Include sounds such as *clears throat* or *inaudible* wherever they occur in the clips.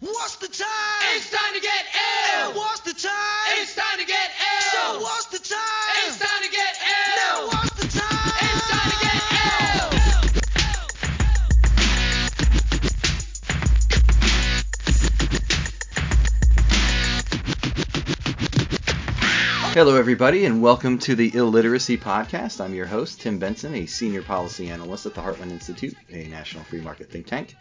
What's the time? It's time to get ill. What's the time? It's time to get ill. So what's the time? It's time to get Now ill. what's the time? It's time to get ill. Hello, everybody, and welcome to the Illiteracy Podcast. I'm your host, Tim Benson, a senior policy analyst at the Heartland Institute, a national free market think tank.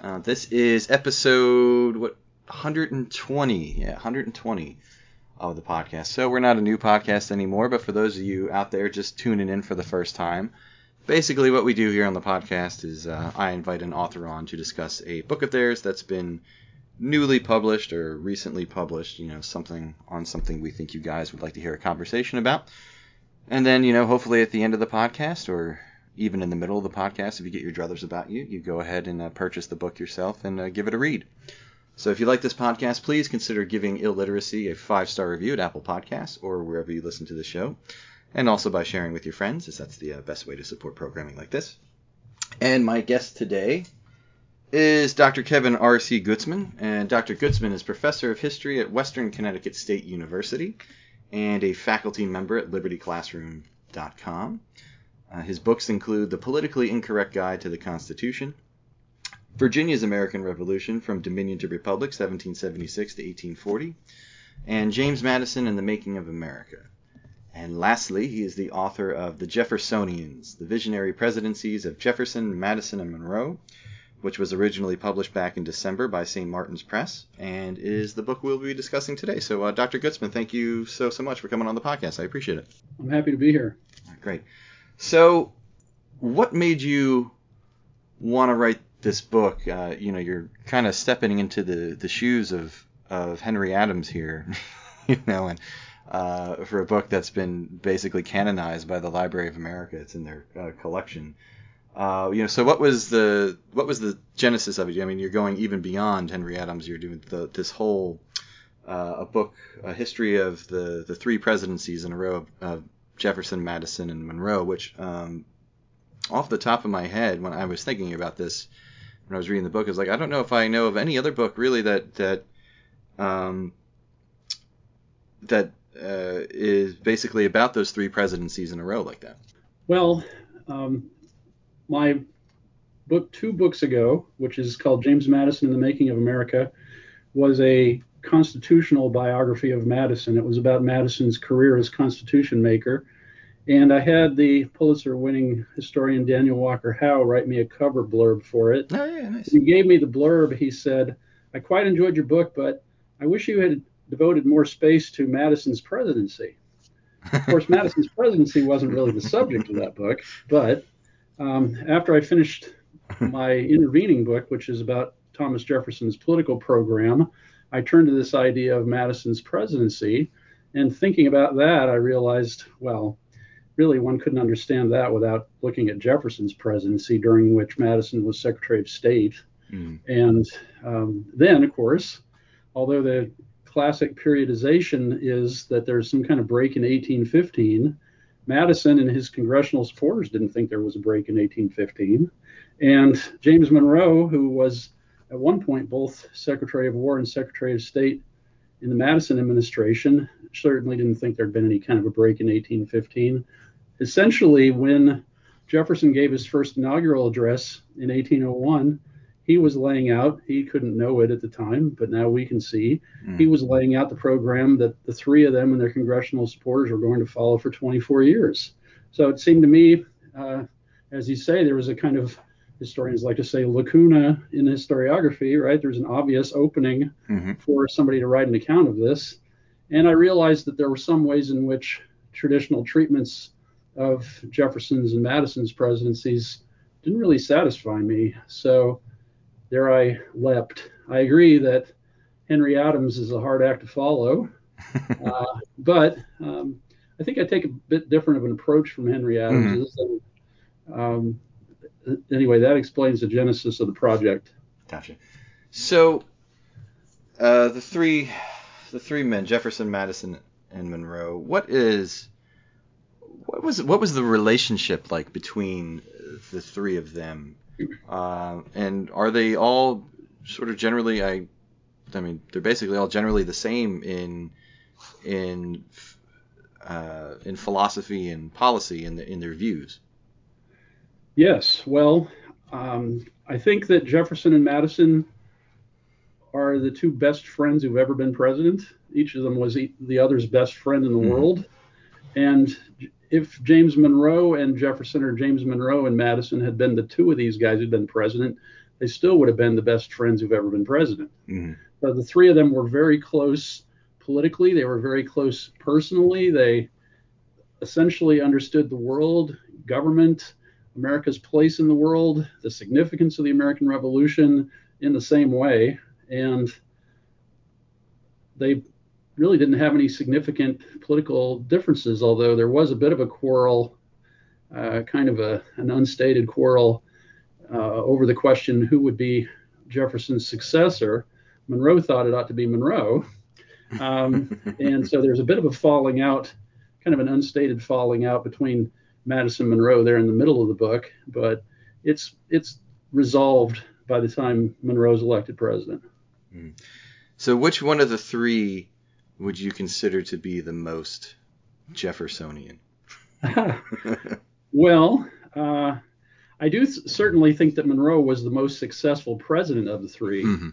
Uh, this is episode what 120, yeah, 120 of the podcast. So we're not a new podcast anymore, but for those of you out there just tuning in for the first time, basically what we do here on the podcast is uh, I invite an author on to discuss a book of theirs that's been newly published or recently published, you know, something on something we think you guys would like to hear a conversation about. And then, you know, hopefully at the end of the podcast or even in the middle of the podcast, if you get your druthers about you, you go ahead and uh, purchase the book yourself and uh, give it a read. So if you like this podcast, please consider giving Illiteracy a five star review at Apple Podcasts or wherever you listen to the show. And also by sharing with your friends, as that's the uh, best way to support programming like this. And my guest today is Dr. Kevin R.C. Gutzman. And Dr. Gutzman is professor of history at Western Connecticut State University and a faculty member at libertyclassroom.com. Uh, his books include The Politically Incorrect Guide to the Constitution, Virginia's American Revolution from Dominion to Republic, 1776 to 1840, and James Madison and the Making of America. And lastly, he is the author of The Jeffersonians, The Visionary Presidencies of Jefferson, Madison, and Monroe, which was originally published back in December by St. Martin's Press, and is the book we'll be discussing today. So, uh, Dr. Gutzman, thank you so, so much for coming on the podcast. I appreciate it. I'm happy to be here. Great. So, what made you want to write this book? Uh, you know, you're kind of stepping into the, the shoes of, of Henry Adams here, *laughs* you know, and uh, for a book that's been basically canonized by the Library of America. It's in their uh, collection. Uh, you know, so what was the what was the genesis of it? I mean, you're going even beyond Henry Adams. You're doing the, this whole uh, a book, a history of the the three presidencies in a row of, of Jefferson, Madison, and Monroe. Which, um, off the top of my head, when I was thinking about this, when I was reading the book, I was like, I don't know if I know of any other book really that that um, that uh, is basically about those three presidencies in a row like that. Well, um, my book two books ago, which is called James Madison and the Making of America, was a constitutional biography of Madison. It was about Madison's career as constitution maker. And I had the Pulitzer winning historian Daniel Walker Howe write me a cover blurb for it. Oh yeah, nice. He gave me the blurb. He said, I quite enjoyed your book, but I wish you had devoted more space to Madison's presidency. Of course, Madison's presidency wasn't really the subject of that book, but um, after I finished my intervening book, which is about Thomas Jefferson's political program, I turned to this idea of Madison's presidency. And thinking about that, I realized, well, really one couldn't understand that without looking at Jefferson's presidency, during which Madison was Secretary of State. Mm. And um, then, of course, although the classic periodization is that there's some kind of break in 1815, Madison and his congressional supporters didn't think there was a break in 1815. And James Monroe, who was at one point both Secretary of War and Secretary of State in the Madison administration, certainly didn't think there'd been any kind of a break in 1815. Essentially, when Jefferson gave his first inaugural address in 1801, he was laying out, he couldn't know it at the time, but now we can see, Mm. he was laying out the program that the three of them and their congressional supporters were going to follow for 24 years. So it seemed to me, uh, as you say, there was a kind of, historians like to say, lacuna in historiography, right? There's an obvious opening Mhm. for somebody to write an account of this. And I realized that there were some ways in which traditional treatments of Jefferson's and Madison's presidencies didn't really satisfy me. So there I leapt. I agree that Henry Adams is a hard act to follow, *laughs* uh, but um, I think I take a bit different of an approach from Henry Adams. And, um, anyway, that explains the genesis of the project. Gotcha. So, uh, the three, the three men, Jefferson, Madison, and Monroe. What is, what was, what was the relationship like between the three of them? Uh, and are they all sort of generally, I I mean, they're basically all generally the same in in uh, in philosophy and policy the, in their views. Yes. Well, um, I think that Jefferson and Madison are the two best friends who've ever been president. Each of them was the other's best friend in the Mhm. world. And if James Monroe and Jefferson or James Monroe and Madison had been the two of these guys who'd been president, they still would have been the best friends who've ever been president. Mhm. So the three of them were very close politically. They were very close personally. They essentially understood the world, government, America's place in the world, the significance of the American Revolution in the same way. And they really didn't have any significant political differences, although there was a bit of a quarrel, uh, kind of a, an unstated quarrel uh, over the question who would be Jefferson's successor. Monroe thought it ought to be Monroe. Um, *laughs* and so there's a bit of a falling out, kind of an unstated falling out between Madison Monroe there in the middle of the book, but it's it's resolved by the time Monroe's elected president. So, which one of the three would you consider to be the most Jeffersonian? *laughs* well, uh, I do th- certainly think that Monroe was the most successful president of the 3 Mhm.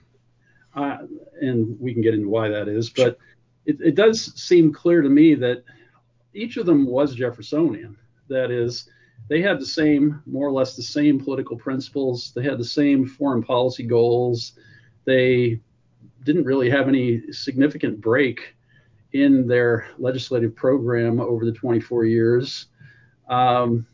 uh, and we can get into why that is. But it, it does seem clear to me that each of them was Jeffersonian. That is, they had the same, more or less the same political principles. They had the same foreign policy goals. They didn't really have any significant break in their legislative program over the 24 years. Um,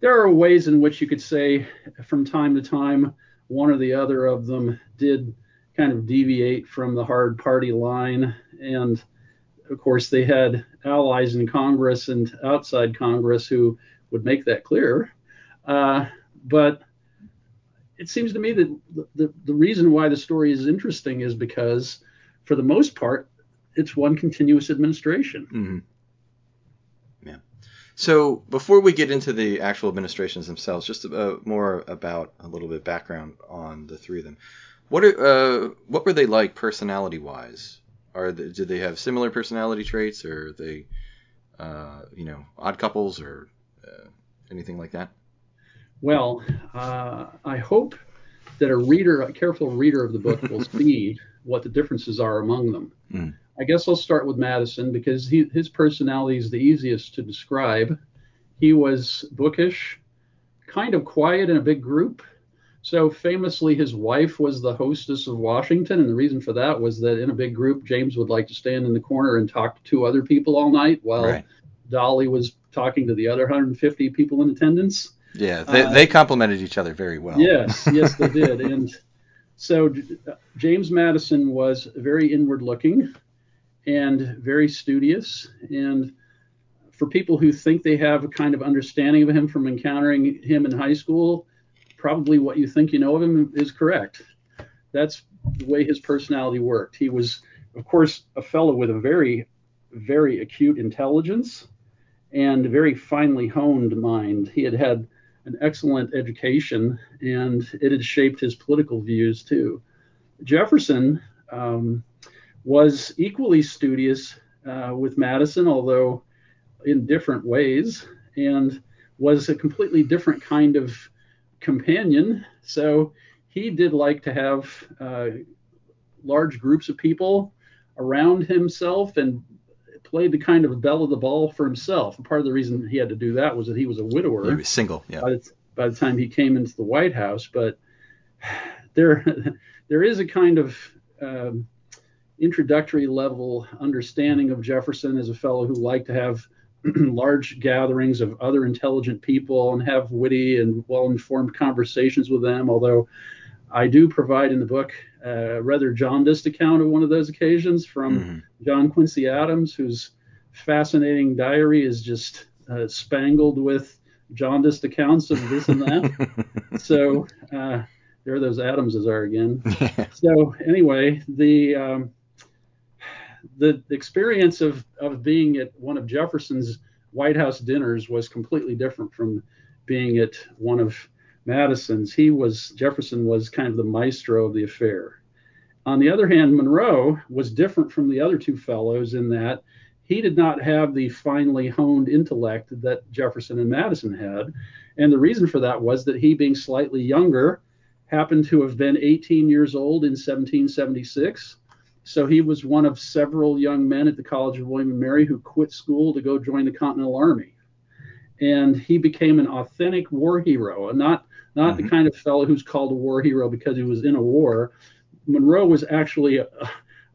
there are ways in which you could say from time to time one or the other of them did kind of deviate from the hard party line. And of course, they had allies in Congress and outside Congress who would make that clear. Uh, but it seems to me that the, the, reason why the story is interesting is because, for the most part, it's one continuous administration. Mhm. Yeah. So before we get into the actual administrations themselves, just uh, more about a little bit background on the three of them. What are uh, what were they like personality wise? Are they, did they have similar personality traits, or are they uh, you know odd couples, or uh, anything like that? Well, uh, I hope that a reader, a careful reader of the book, will *laughs* see what the differences are among them. Mm. I guess I'll start with Madison because he, his personality is the easiest to describe. He was bookish, kind of quiet in a big group. So famously, his wife was the hostess of Washington, and the reason for that was that in a big group, James would like to stand in the corner and talk to two other people all night while Right. Dolley was talking to the other 150 people in attendance. Yeah, they, Uh, they complemented each other very well. Yes, *laughs* yes, they did. And so J- James Madison was very inward looking and very studious. And for people who think they have a kind of understanding of him from encountering him in high school, probably what you think you know of him is correct. That's the way his personality worked. He was, of course, a fellow with a very, very acute intelligence and a very finely honed mind. He had had an excellent education, and it had shaped his political views too. Jefferson um, was equally studious uh, with Madison, although in different ways, and was a completely different kind of companion. So he did like to have uh, large groups of people around himself and played the kind of belle of the ball for himself. And part of the reason he had to do that was that he was a widower He was single. Yeah. by the, by the time he came into the White House. But there, there is a kind of um, introductory level understanding of Jefferson as a fellow who liked to have *clears throat* large gatherings of other intelligent people and have witty and well-informed conversations with them. Although I do provide in the book a rather jaundiced account of one of those occasions from Mhm. John Quincy Adams, whose fascinating diary is just uh, spangled with jaundiced accounts of this and that. *laughs* so uh, there those Adamses are again. *laughs* So anyway, the um, the experience of of being at one of Jefferson's White House dinners was completely different from being at one of Madison's. He was Jefferson was kind of the maestro of the affair, On the other hand, Monroe was different from the other two fellows in that he did not have the finely honed intellect that Jefferson and Madison had. And the reason for that was that he, being slightly younger, happened to have been 18 years old in 1776. So he was one of several young men at the College of William and Mary who quit school to go join the Continental Army. And he became an authentic war hero, and not not the kind of fellow who's called a war hero because he was in a war. Monroe was actually a,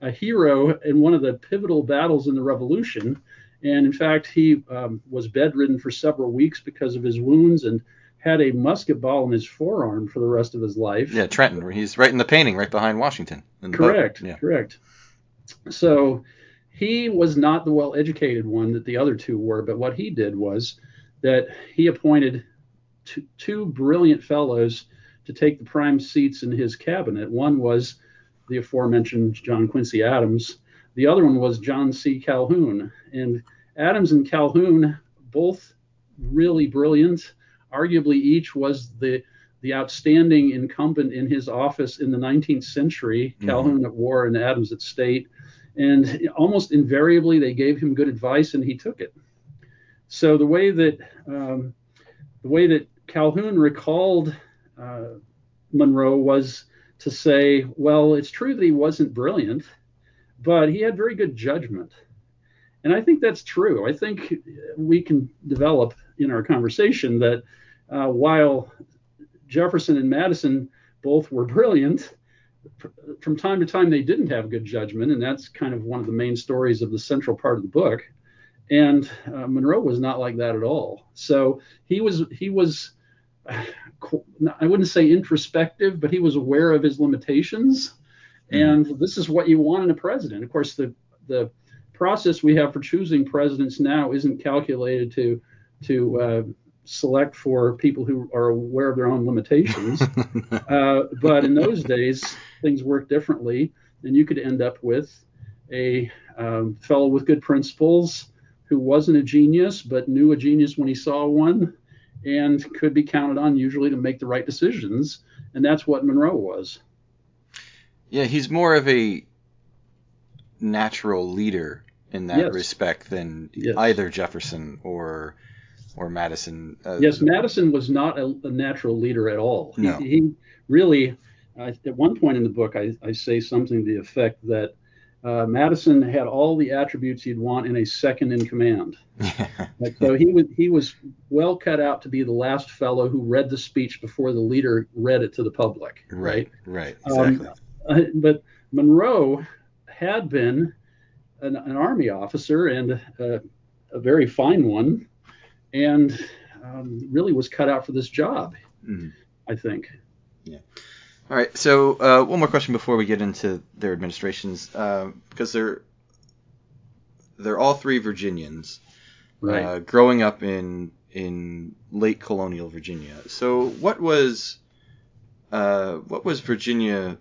a hero in one of the pivotal battles in the Revolution. And in fact, he um, was bedridden for several weeks because of his wounds and had a musket ball in his forearm for the rest of his life. Yeah, Trenton. He's right in the painting, right behind Washington. Correct. Yeah. Correct. So he was not the well educated one that the other two were, but what he did was that he appointed two, two brilliant fellows to take the prime seats in his cabinet. One was the aforementioned John Quincy Adams, the other one was John C. Calhoun. And Adams and Calhoun, both really brilliant, arguably each was the the outstanding incumbent in his office in the 19th century, Mhm. Calhoun at War and Adams at State. And almost invariably, they gave him good advice, and he took it. So the way that um, the way that Calhoun recalled uh, Monroe was to say, well, it's true that he wasn't brilliant, but he had very good judgment. And I think that's true. I think we can develop in our conversation that uh, while Jefferson and Madison both were brilliant, from time to time they didn't have good judgment, and that's kind of one of the main stories of the central part of the book. And uh, Monroe was not like that at all. So he was he was I wouldn't say introspective, but he was aware of his limitations. And this is what you want in a president. Of course, the the process we have for choosing presidents now isn't calculated to to uh, select for people who are aware of their own limitations. *laughs* uh, but in those days, things worked differently, and you could end up with a um, fellow with good principles who wasn't a genius but knew a genius when he saw one and could be counted on usually to make the right decisions and that's what monroe was Yeah, he's more of a natural leader in that Yes. respect than Yes. either Jefferson or or Madison. Uh, yes madison was not a, a natural leader at all He- No. he, really uh, at one point in the book I, I say something to the effect that uh, madison had all the attributes you'd want in a second in command *laughs* Like, so he was he was well cut out to be the last fellow who read the speech before the leader read it to the public right, right, Um, exactly. Uh, but Monroe had been an, an army officer and uh, a very fine one, and um, really was cut out for this job. Mhm. I think. Yeah. All right. So uh, one more question before we get into their administrations, uh, because they're they're all three Virginians, Right. uh, growing up in in late colonial Virginia. So what was uh, what was Virginia?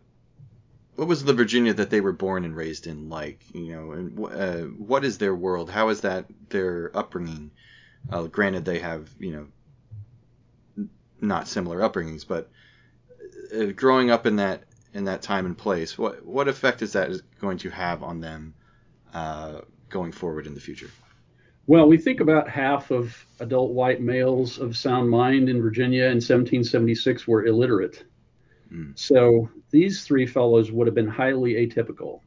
What was the Virginia that they were born and raised in like? You know, and uh, what is their world? How is that their upbringing? Uh, granted, they have you know n- not similar upbringings, but uh, growing up in that in that time and place, what what effect is that going to have on them uh, going forward in the future? Well, we think about half of adult white males of sound mind in Virginia in 1776 were illiterate. Mm. So these three fellows would have been highly atypical,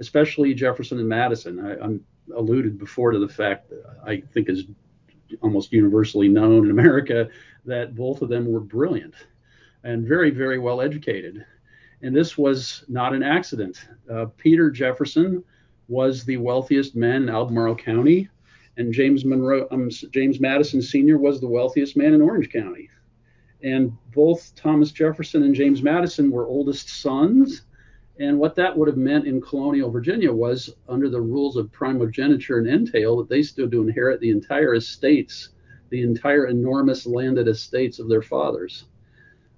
especially Jefferson and Madison. I, I'm alluded before to the fact that I think is almost universally known in America that both of them were brilliant and very, very well educated. And this was not an accident. Uh, Peter Jefferson was the wealthiest man in Albemarle County and James Monroe, um, James Madison Sr. was the wealthiest man in Orange County. And both Thomas Jefferson and James Madison were oldest sons. And what that would have meant in colonial Virginia was, under the rules of primogeniture and entail, that they stood to inherit the entire estates, the entire enormous landed estates of their fathers.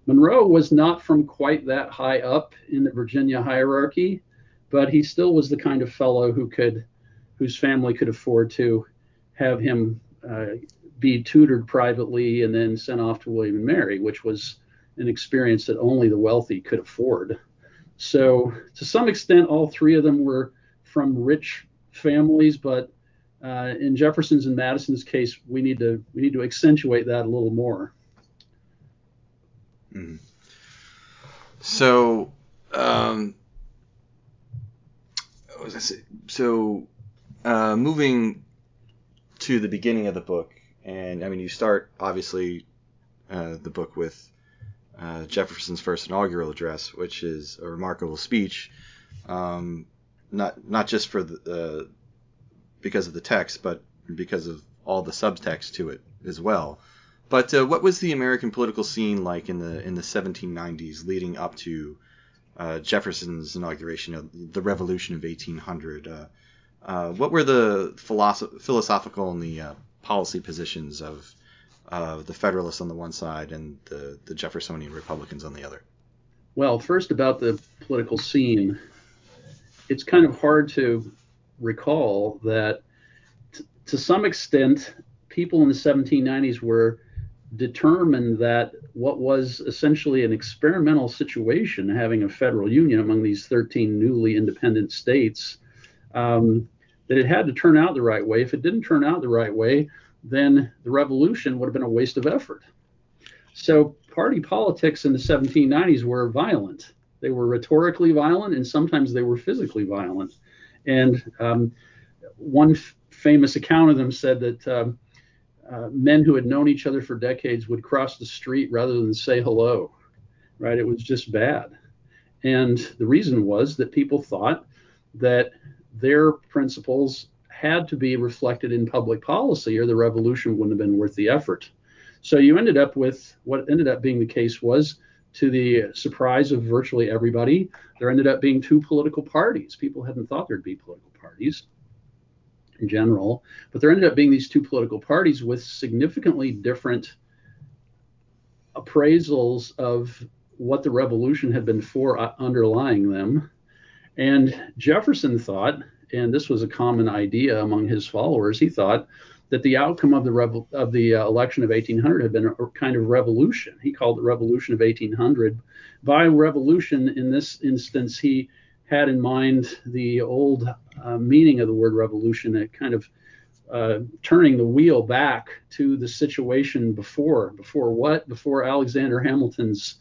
Monroe was not from quite that high up in the Virginia hierarchy, but he still was the kind of fellow who could, whose family could afford to have him uh, be tutored privately and then sent off to William and Mary, which was an experience that only the wealthy could afford. So to some extent, all three of them were from rich families, but uh, in Jefferson's and Madison's case, we need to we need to accentuate that a little more. Mhm. So, um? So, uh, moving to the beginning of the book, and I mean, you start obviously uh, the book with uh, Jefferson's first inaugural address, which is a remarkable speech, um, not not just for the uh, because of the text, but because of all the subtext to it as well. But uh, what was the American political scene like in the in the 1790s, leading up to uh, Jefferson's inauguration of the Revolution of 1800? Uh, uh, what were the philosoph- philosophical and the policy positions of uh, the Federalists on the one side and the, the Jeffersonian Republicans on the other? Well, first about the political scene, it's kind of hard to recall that t- to some extent, people in the 1790s were determined that what was essentially an experimental situation, having a federal union among these 13 newly independent states, um, that it had to turn out the right way. If it didn't turn out the right way, then the revolution would have been a waste of effort. So party politics in the 1790s were violent. They were rhetorically violent, and sometimes they were physically violent. And um, one f- famous account of them said that um, uh, men who had known each other for decades would cross the street rather than say hello. Right? It was just bad. And the reason was that people thought that their principles had to be reflected in public policy, or the revolution wouldn't have been worth the effort. So you ended up with what ended up being the case was, to the surprise of virtually everybody, there ended up being two political parties. People hadn't thought there'd be political parties in general, but there ended up being these two political parties with significantly different appraisals of what the revolution had been for uh, underlying them. And Jefferson thought, and this was a common idea among his followers, he thought that the outcome of the revo- of the uh, election of 1800 had been a kind of revolution. He called it Revolution of 1800. By revolution, in this instance, he had in mind the old uh, meaning of the word revolution, a kind of uh, turning the wheel back to the situation before. Before what? Before Alexander Hamilton's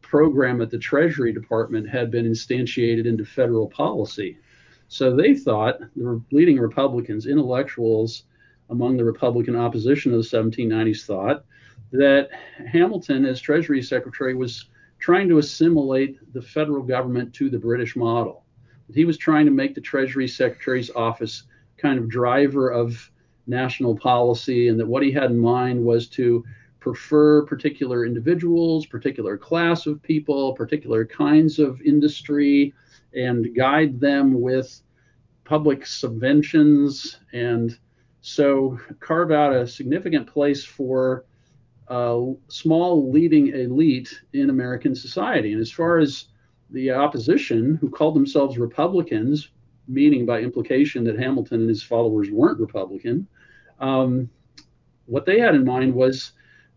program at the Treasury Department had been instantiated into federal policy. So they thought, the leading Republicans, intellectuals among the Republican opposition of the 1790s, thought that Hamilton, as Treasury Secretary, was trying to assimilate the federal government to the British model. He was trying to make the Treasury Secretary's office kind of driver of national policy, and that what he had in mind was to prefer particular individuals, particular class of people, particular kinds of industry, and guide them with public subventions, and so carve out a significant place for a small leading elite in American society. And as far as the opposition, who called themselves Republicans, meaning by implication that Hamilton and his followers weren't Republican, um, what they had in mind was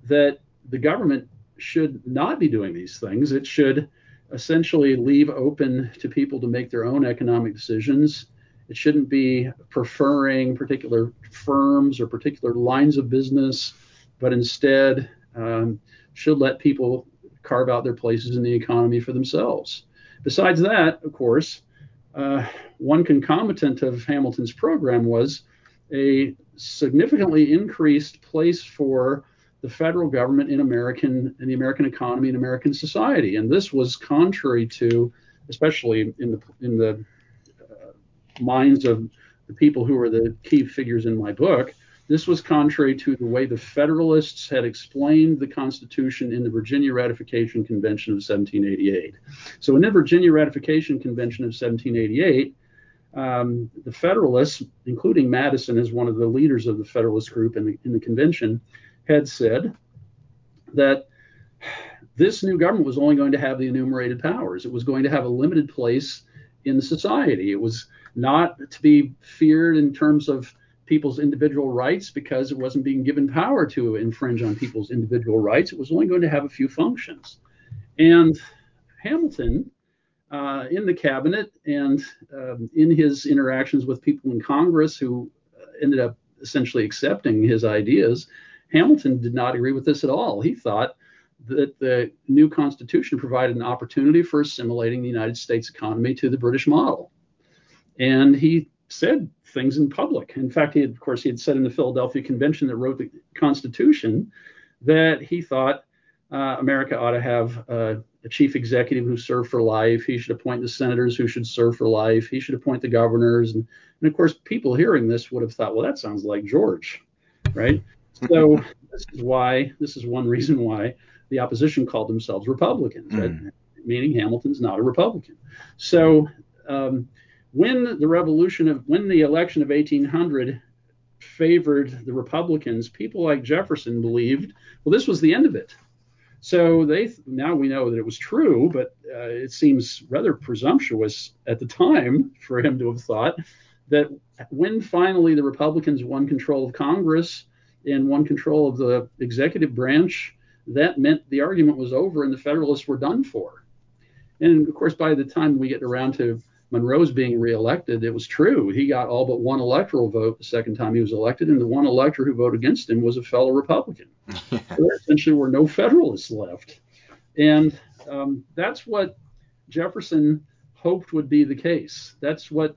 that the government should not be doing these things. It should essentially leave open to people to make their own economic decisions. It shouldn't be preferring particular firms or particular lines of business, but instead um, should let people carve out their places in the economy for themselves. Besides that, of course, uh, one concomitant of Hamilton's program was a significantly increased place for the federal government in American in the American economy and American society, and this was contrary to, especially in the in the uh, minds of the people who were the key figures in my book. This was contrary to the way the Federalists had explained the Constitution in the Virginia Ratification Convention of 1788. So, in the Virginia Ratification Convention of 1788, um, the Federalists, including Madison as one of the leaders of the Federalist group in the, in the convention, had said that this new government was only going to have the enumerated powers. It was going to have a limited place in society. It was not to be feared in terms of people's individual rights because it wasn't being given power to infringe on people's individual rights. It was only going to have a few functions. And Hamilton uh, in the cabinet and um, in his interactions with people in Congress who uh, ended up essentially accepting his ideas, Hamilton did not agree with this at all. He thought that the new Constitution provided an opportunity for assimilating the United States economy to the British model. And he said things in public. In fact, he had, of course, he had said in the Philadelphia Convention that wrote the Constitution that he thought uh, America ought to have uh, a chief executive who served for life. He should appoint the senators who should serve for life. He should appoint the governors. And, and of course, people hearing this would have thought, well, that sounds like George, right? So *laughs* this is why, this is one reason why the opposition called themselves Republicans, right? Mm. meaning Hamilton's not a Republican. So um, when the revolution of, when the election of 1800 favored the Republicans, people like Jefferson believed, well, this was the end of it. So they now we know that it was true, but uh, it seems rather presumptuous at the time for him to have thought that when finally the Republicans won control of Congress and won control of the executive branch, that meant the argument was over and the Federalists were done for. And of course, by the time we get around to Monroe's being reelected, it was true. He got all but one electoral vote the second time he was elected, and the one elector who voted against him was a fellow Republican. *laughs* there essentially were no Federalists left. And um, that's what Jefferson hoped would be the case. That's what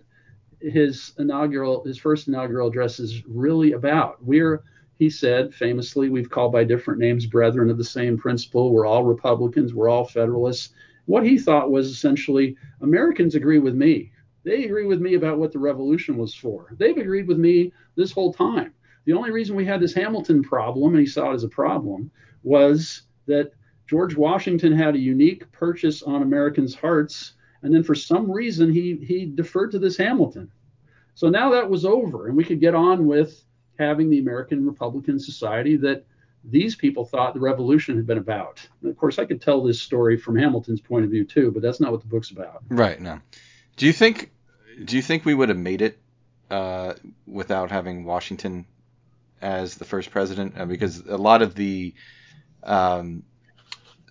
his inaugural, his first inaugural address is really about. We're, he said famously, we've called by different names brethren of the same principle. We're all Republicans. We're all Federalists what he thought was essentially Americans agree with me. They agree with me about what the revolution was for. They've agreed with me this whole time. The only reason we had this Hamilton problem, and he saw it as a problem, was that George Washington had a unique purchase on Americans' hearts, and then for some reason he he deferred to this Hamilton. So now that was over, and we could get on with having the American Republican Society that these people thought the revolution had been about. And of course, I could tell this story from Hamilton's point of view too, but that's not what the book's about. Right. No. Do you think? Do you think we would have made it uh, without having Washington as the first president? Uh, because a lot of the um,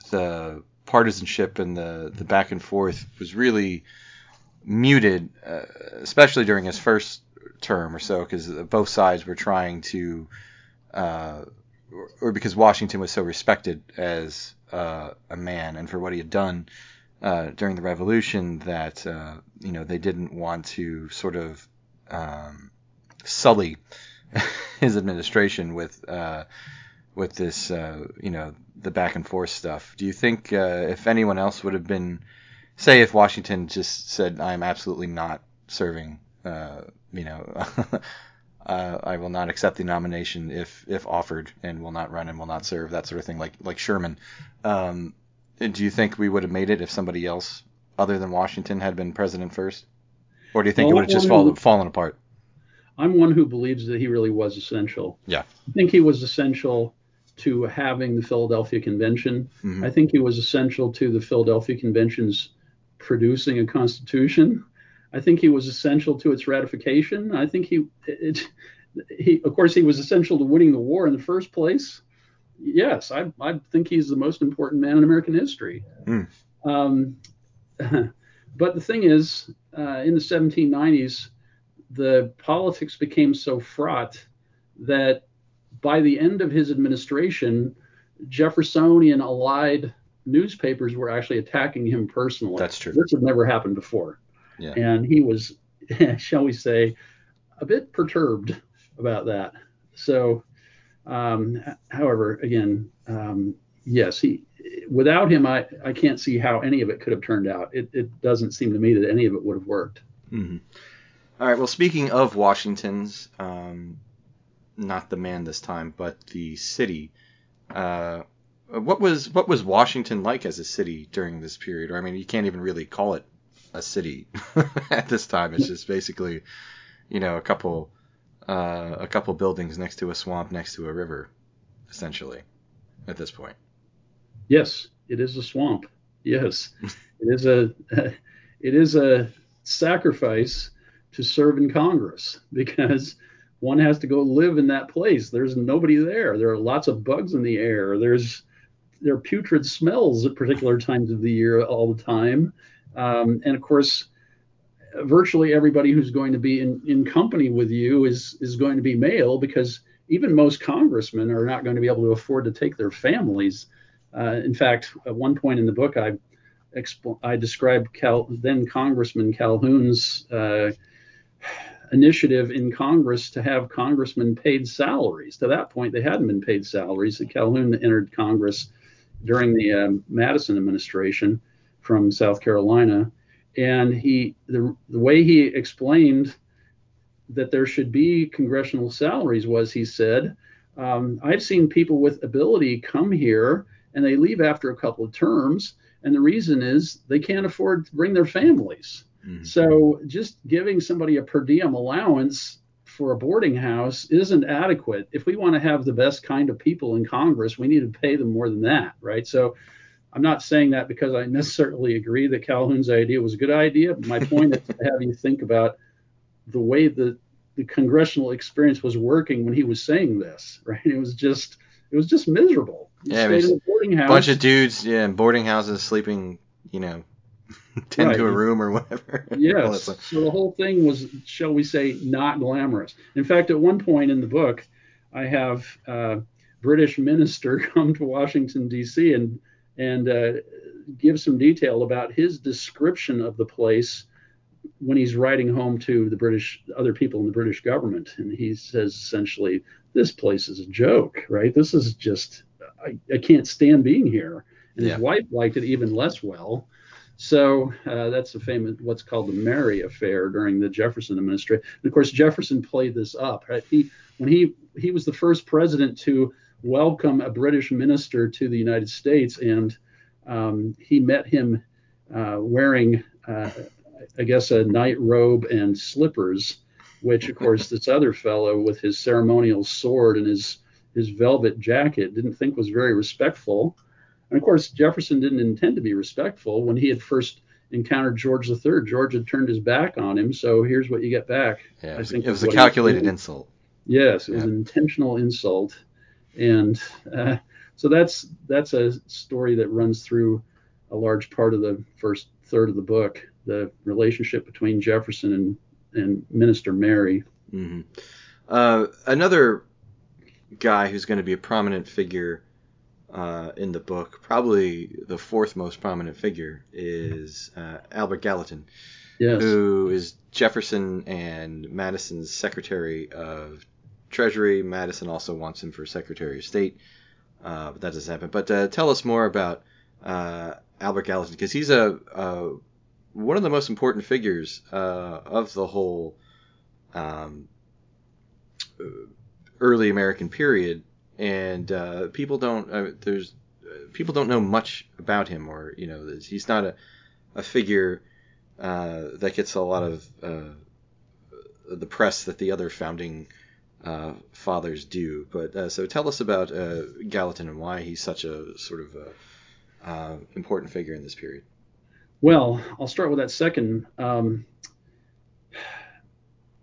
the partisanship and the the back and forth was really muted, uh, especially during his first term or so, because both sides were trying to uh, or because Washington was so respected as uh, a man and for what he had done uh, during the Revolution that uh, you know they didn't want to sort of um, sully *laughs* his administration with uh, with this uh, you know the back and forth stuff. Do you think if anyone else would have been, say, if Washington just said, "I'm absolutely not serving," you know. *laughs* uh, I will not accept the nomination if if offered, and will not run and will not serve that sort of thing, like like Sherman. Um, do you think we would have made it if somebody else other than Washington had been president first, or do you think Well, it would have just fallen fallen apart? I'm one who believes that he really was essential. Yeah. I think he was essential to having the Philadelphia Convention. Mhm. I think he was essential to the Philadelphia Convention's producing a constitution. I think he was essential to its ratification. I think he, it, he, of course, he was essential to winning the war in the first place. Yes, I, I think he's the most important man in American history. Hmm. Um, *laughs* but the thing is, uh, in the 1790s, the politics became so fraught that by the end of his administration, Jeffersonian allied newspapers were actually attacking him personally. That's true. This had never happened before. Yeah. And he was, *laughs* shall we say, a bit perturbed about that. So, um, however, again, um, yes, he without him, I, I can't see how any of it could have turned out. It, it doesn't seem to me that any of it would have worked. hmm All right. Well, speaking of Washington's, um, not the man this time, but the city. Uh, what was what was Washington like as a city during this period? Or I mean, you can't even really call it a city *laughs* at this time. It's just basically, you know, a couple uh, a couple buildings next to a swamp next to a river, essentially, at this point. Yes, it is a swamp. Yes, it is a *laughs* it is a sacrifice to serve in Congress because one has to go live in that place. There's nobody there. There are lots of bugs in the air. There's there are putrid smells at particular times of the year all the time. Um, and of course, virtually everybody who's going to be in, in company with you is is going to be male because even most congressmen are not going to be able to afford to take their families. Uh, in fact, at one point in the book, I expl- I described Cal- then Congressman Calhoun's uh, initiative in Congress to have congressmen paid salaries. To that point, they hadn't been paid salaries. Calhoun entered Congress during the um, Madison administration from South Carolina, and he the, the way he explained that there should be congressional salaries was he said, um, I've seen people with ability come here and they leave after a couple of terms, and the reason is they can't afford to bring their families. Mhm. So just giving somebody a per diem allowance for a boarding house isn't adequate. If we want to have the best kind of people in Congress, we need to pay them more than that, right? So I'm not saying that because I necessarily agree that Calhoun's idea was a good idea. But my point is to have you think about the way the the congressional experience was working when he was saying this, *laughs* right? It was just it was just miserable. You Yeah, I stayed in a bunch of dudes, yeah, in boarding houses, sleeping, you know, *laughs* ten Right. to a room or whatever. *laughs* Yes. So the whole thing was, shall we say, not glamorous. In fact, at one point in the book, I have a British minister come to Washington D.C. and and uh, give some detail about his description of the place when he's writing home to the British other people in the British government, and he says essentially, "This place is a joke, right? This is just I, I can't stand being here." And Yeah. his wife liked it even less well. So uh, that's the famous what's called the Merry affair during the Jefferson administration. And of course, Jefferson played this up. Right? He when he he was the first president to welcome a British minister to the United States, and um, he met him uh, wearing, uh, I guess, a night robe and slippers, which of course this other fellow with his ceremonial sword and his his velvet jacket didn't think was very respectful. And of course, Jefferson didn't intend to be respectful when he had first encountered George III. George had turned his back on him, so here's what you get back. Yeah, I think it was a calculated insult. Yes, it was an intentional insult, and uh, so that's that's a story that runs through a large part of the first third of the book. The relationship between Jefferson and and Minister Merry. hmm Uh, another guy who's going to be a prominent figure uh, in the book, probably the fourth most prominent figure, is uh, Albert Gallatin, Yes, who is Jefferson and Madison's Secretary of Treasury. Madison also wants him for Secretary of State, uh, but that doesn't happen. But uh, tell us more about uh, Albert Gallatin, because he's a, a one of the most important figures uh, of the whole um, early American period, and uh, people don't there's people don't know much about him, or you know he's not a a figure that gets a lot of the press that the other founding uh, fathers do. But uh, so tell us about uh, Gallatin and why he's such a sort of a, uh, important figure in this period. Well, I'll start with that second. Um,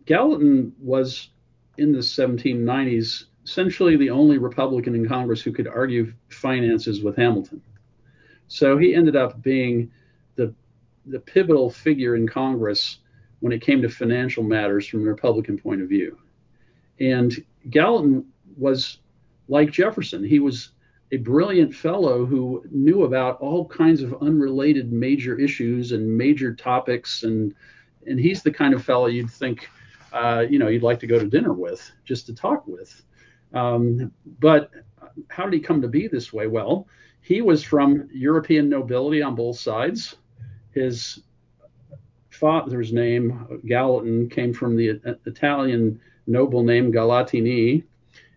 Gallatin was in the 1790s essentially the only Republican in Congress who could argue finances with Hamilton. So he ended up being the the pivotal figure in Congress when it came to financial matters from a Republican point of view. And Gallatin was like Jefferson. He was a brilliant fellow who knew about all kinds of unrelated major issues and major topics. And and he's the kind of fellow you'd think uh, you know you'd like to go to dinner with just to talk with. Um, but how did he come to be this way? Well he was from european nobility on both sides. His father's name gallatin came from the italian noble name galatini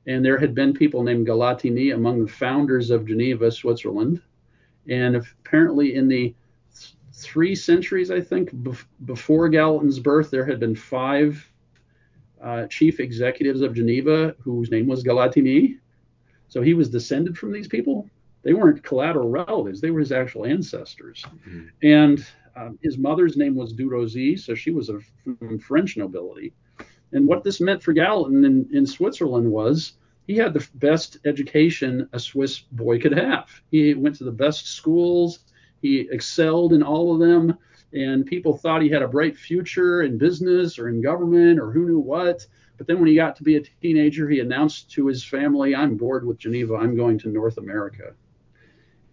and there had been people named Galatini among the founders of Geneva, Switzerland. And apparently, in the th- three centuries, I think, bef- before Gallatin's birth, there had been five uh, chief executives of Geneva whose name was Galatini. So he was descended from these people. They weren't collateral relatives, they were his actual ancestors. Mhm. And um, his mother's name was du Rosey, so she was of from French nobility. And what this meant for Gallatin in, in Switzerland was he had the best education a Swiss boy could have. He went to the best schools, he excelled in all of them, and people thought he had a bright future in business or in government or who knew what. But then when he got to be a teenager, he announced to his family, I'm bored with Geneva. I'm going to North America.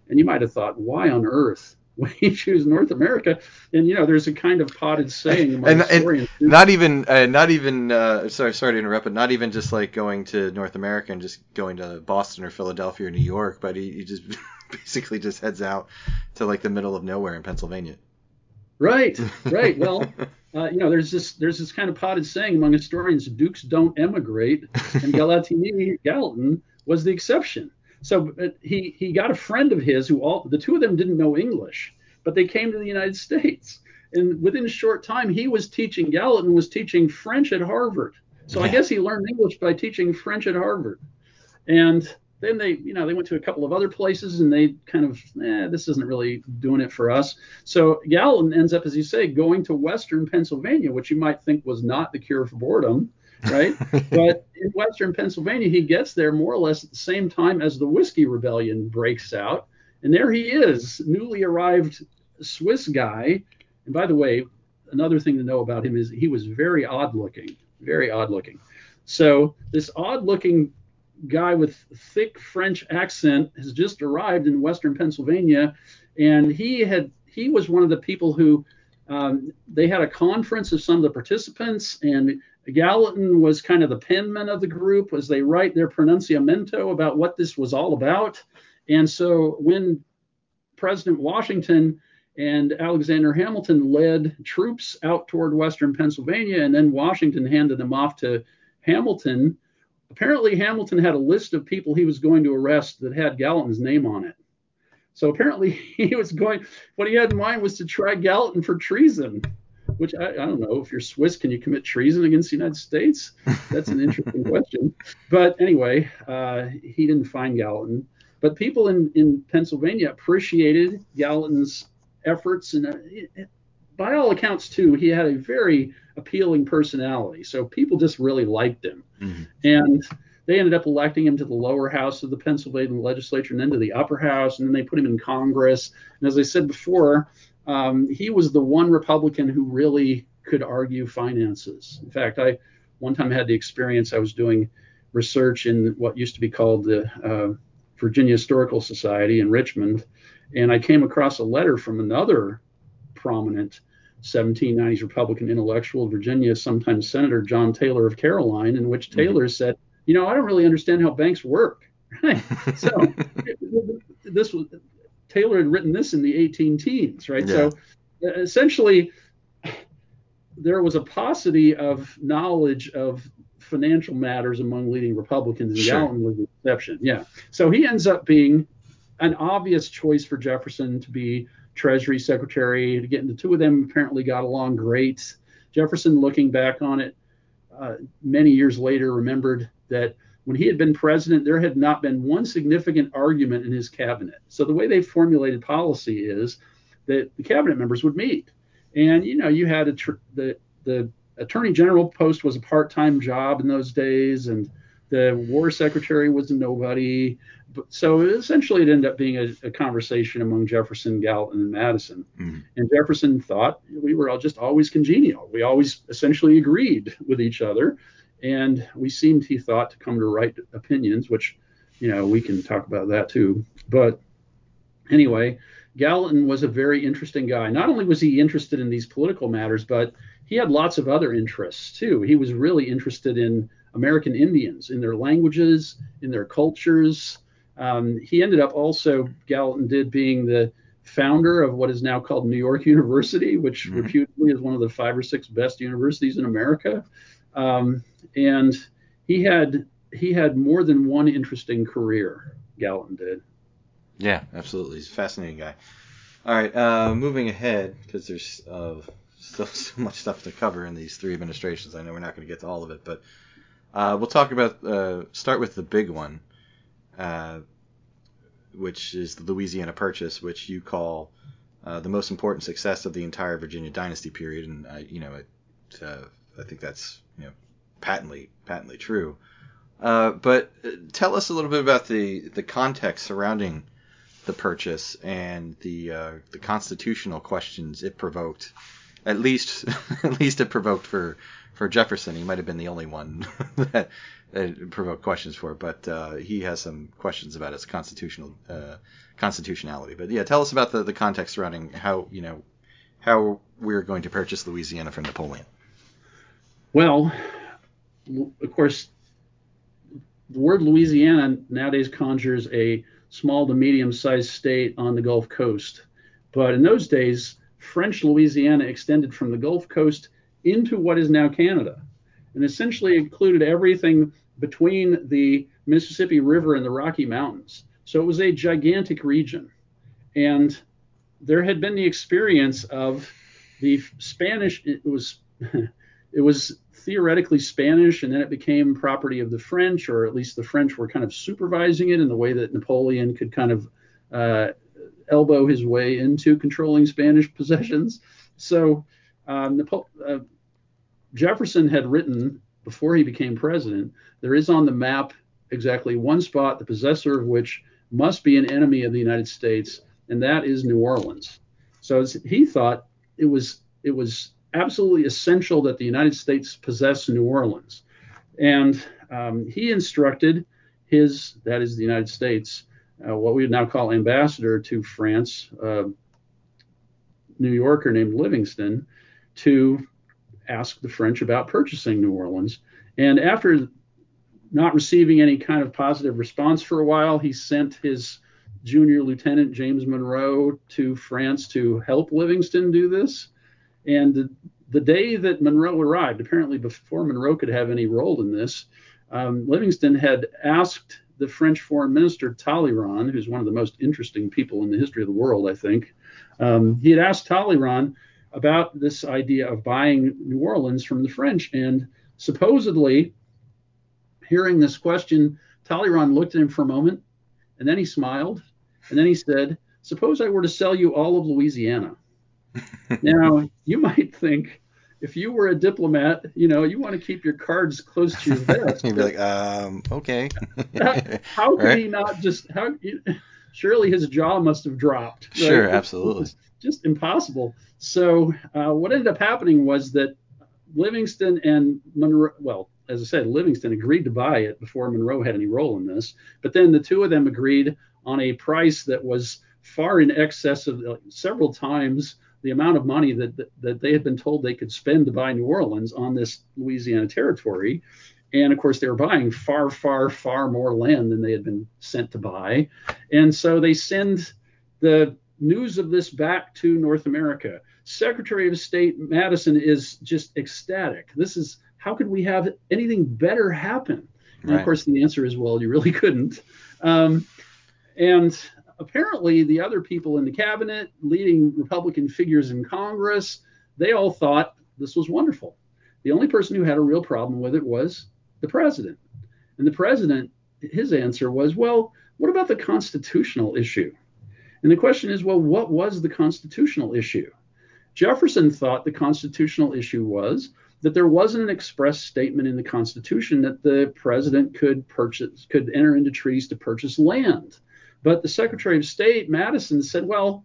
And you might have thought, why on earth *laughs* would he choose North America? And, you know, there's a kind of potted saying among And, and historians. not even, uh, not even, uh, sorry, sorry to interrupt, but not even just like going to North America and just going to Boston or Philadelphia or New York, but he, he just *laughs* basically just heads out to like the middle of nowhere in Pennsylvania. Right, *laughs* right. Well, uh, you know, there's this there's this kind of potted saying among historians: dukes don't emigrate, and Galatini Gallatin was the exception. So uh, he he got a friend of his who all the two of them didn't know English, but they came to the United States, and within a short time he was teaching Gallatin was teaching French at Harvard. So I guess he learned English by teaching French at Harvard, and then they you know they went to a couple of other places and they kind of eh, this isn't really doing it for us. So Gallatin ends up, as you say, going to Western Pennsylvania, which you might think was not the cure for boredom, right? *laughs* but in Western Pennsylvania, he gets there more or less at the same time as the Whiskey Rebellion breaks out. And there he is, newly arrived Swiss guy. And by the way, another thing to know about him is he was very odd looking, very odd looking. So this odd looking guy with thick French accent has just arrived in Western Pennsylvania, and he had he was one of the people who um, they had a conference of some of the participants, and Gallatin was kind of the penman of the group as they write their pronunciamento about what this was all about. And so when President Washington and Alexander Hamilton led troops out toward Western Pennsylvania, and then Washington handed them off to Hamilton. Apparently, Hamilton had a list of people he was going to arrest that had Gallatin's name on it. So apparently, *laughs* he was going. What he had in mind was to try Gallatin for treason. Which I, I don't know. If you're Swiss, can you commit treason against the United States? That's an interesting *laughs* question. But anyway, uh, he didn't find Gallatin. But people in, in Pennsylvania appreciated Gallatin's efforts, and uh, by all accounts, too, he had a very appealing personality. So people just really liked him. Mhm. And they ended up electing him to the lower house of the Pennsylvania legislature and then to the upper house, and then they put him in Congress. And as I said before, um, he was the one Republican who really could argue finances. In fact, I one time had the experience I was doing research in what used to be called the uh, Virginia Historical Society in Richmond, and I came across a letter from another prominent 1790s Republican intellectual of Virginia, sometimes Senator John Taylor of Caroline, in which Taylor said, "You know, I don't really understand how banks work." *laughs* So *laughs* this was Taylor had written this in the 18 teens, right? Yeah. So uh, essentially, there was a paucity of knowledge of financial matters among leading Republicans, and Sure. Gallatin was the exception. Yeah. So he ends up being an obvious choice for Jefferson to be Treasury Secretary. To get the two of them apparently got along great. Jefferson, looking back on it uh, many years later, remembered that when he had been president, there had not been one significant argument in his cabinet. So the way they formulated policy is that the cabinet members would meet, and you know, you had a tr- the the attorney general post was a part-time job in those days, and the war secretary was nobody. But, so essentially, it ended up being a, a conversation among Jefferson, Gallatin, and Madison. Mhm. And Jefferson thought we were all just always congenial. We always essentially agreed with each other, and we seemed, he thought, to come to right opinions, which, you know, we can talk about that too. But anyway, Gallatin was a very interesting guy. Not only was he interested in these political matters, but he had lots of other interests too. He was really interested in American Indians, in their languages, in their cultures. Um, he ended up also, Gallatin did, being the founder of what is now called New York University, which Mhm. reputedly is one of the five or six best universities in America. Um, and he had he had more than one interesting career. Gallatin did. Yeah, absolutely. He's a fascinating guy. All right, uh, moving ahead because there's uh, still *laughs* so much stuff to cover in these three administrations. I know we're not going to get to all of it, but uh, we'll talk about uh, start with the big one, uh, which is the Louisiana Purchase, which you call uh, the most important success of the entire Virginia dynasty period, and you know, it, I think that's you know patently patently true. Uh, but uh, tell us a little bit about the the context surrounding the purchase and the uh, the constitutional questions it provoked. At least, *laughs* at least it provoked for for Jefferson. He might have been the only one *laughs* that, provoked questions for, but uh, he has some questions about its constitutional uh, constitutionality. But yeah, tell us about the, the context surrounding how you know how we're going to purchase Louisiana from Napoleon. Well, of course, the word Louisiana nowadays conjures a small to medium sized state on the Gulf Coast. But in those days, French Louisiana extended from the Gulf Coast into what is now Canada and essentially included everything between the Mississippi River and the Rocky Mountains. So it was a gigantic region. And there had been the experience of the Spanish, it was. *laughs* it was theoretically Spanish, and then it became property of the French, or at least the French were kind of supervising it in the way that Napoleon could kind of uh, elbow his way into controlling Spanish *laughs* possessions. So um, Napo- uh, Jefferson had written before he became president, there is on the map exactly one spot, the possessor of which must be an enemy of the United States, and that is New Orleans. So he thought it was it was absolutely essential that the United States possess New Orleans. And um, he instructed his, that is the United States, uh, what we would now call ambassador to France, uh, New Yorker named Livingston, to ask the French about purchasing New Orleans. And after not receiving any kind of positive response for a while, he sent his junior lieutenant, James Monroe, to France to help Livingston do this. And the, day that Monroe arrived, apparently before Monroe could have any role in this, um, Livingston had asked the French foreign minister Talleyrand, who's one of the most interesting people in the history of the world, I think. Um, he had asked Talleyrand about this idea of buying New Orleans from the French. And supposedly, hearing this question, Talleyrand looked at him for a moment, and then he smiled, and then he said, Suppose I were to sell you all of Louisiana. *laughs* now, you might think if you were a diplomat, you know, you want to keep your cards close to your *laughs* vest. You'd be like, um, okay. how, *laughs* could Right. he not just how surely his jaw must have dropped right? Sure, absolutely. just impossible so uh, what ended up happening was that livingston and monroe well as i said livingston agreed to buy it before monroe had any role in this but then the two of them agreed on a price that was far in excess of uh, several times the amount of money that, that that they had been told they could spend to buy new orleans on this louisiana territory and of course, they were buying far, far, far more land than they had been sent to buy. And so they send the news of this back to North America. Secretary of State Madison is just ecstatic. This is how could we have anything better happen? And Right. of course, the answer is well, you really couldn't. Um, and apparently, the other people in the cabinet, leading Republican figures in Congress, they all thought this was wonderful. The only person who had a real problem with it was the president. And the president, his answer was, well, what about the constitutional issue? And the question is, well, what was the constitutional issue? Jefferson thought the constitutional issue was that there wasn't an express statement in the Constitution that the president could purchase, could enter into treaties to purchase land. But the Secretary of State, Madison, said, well,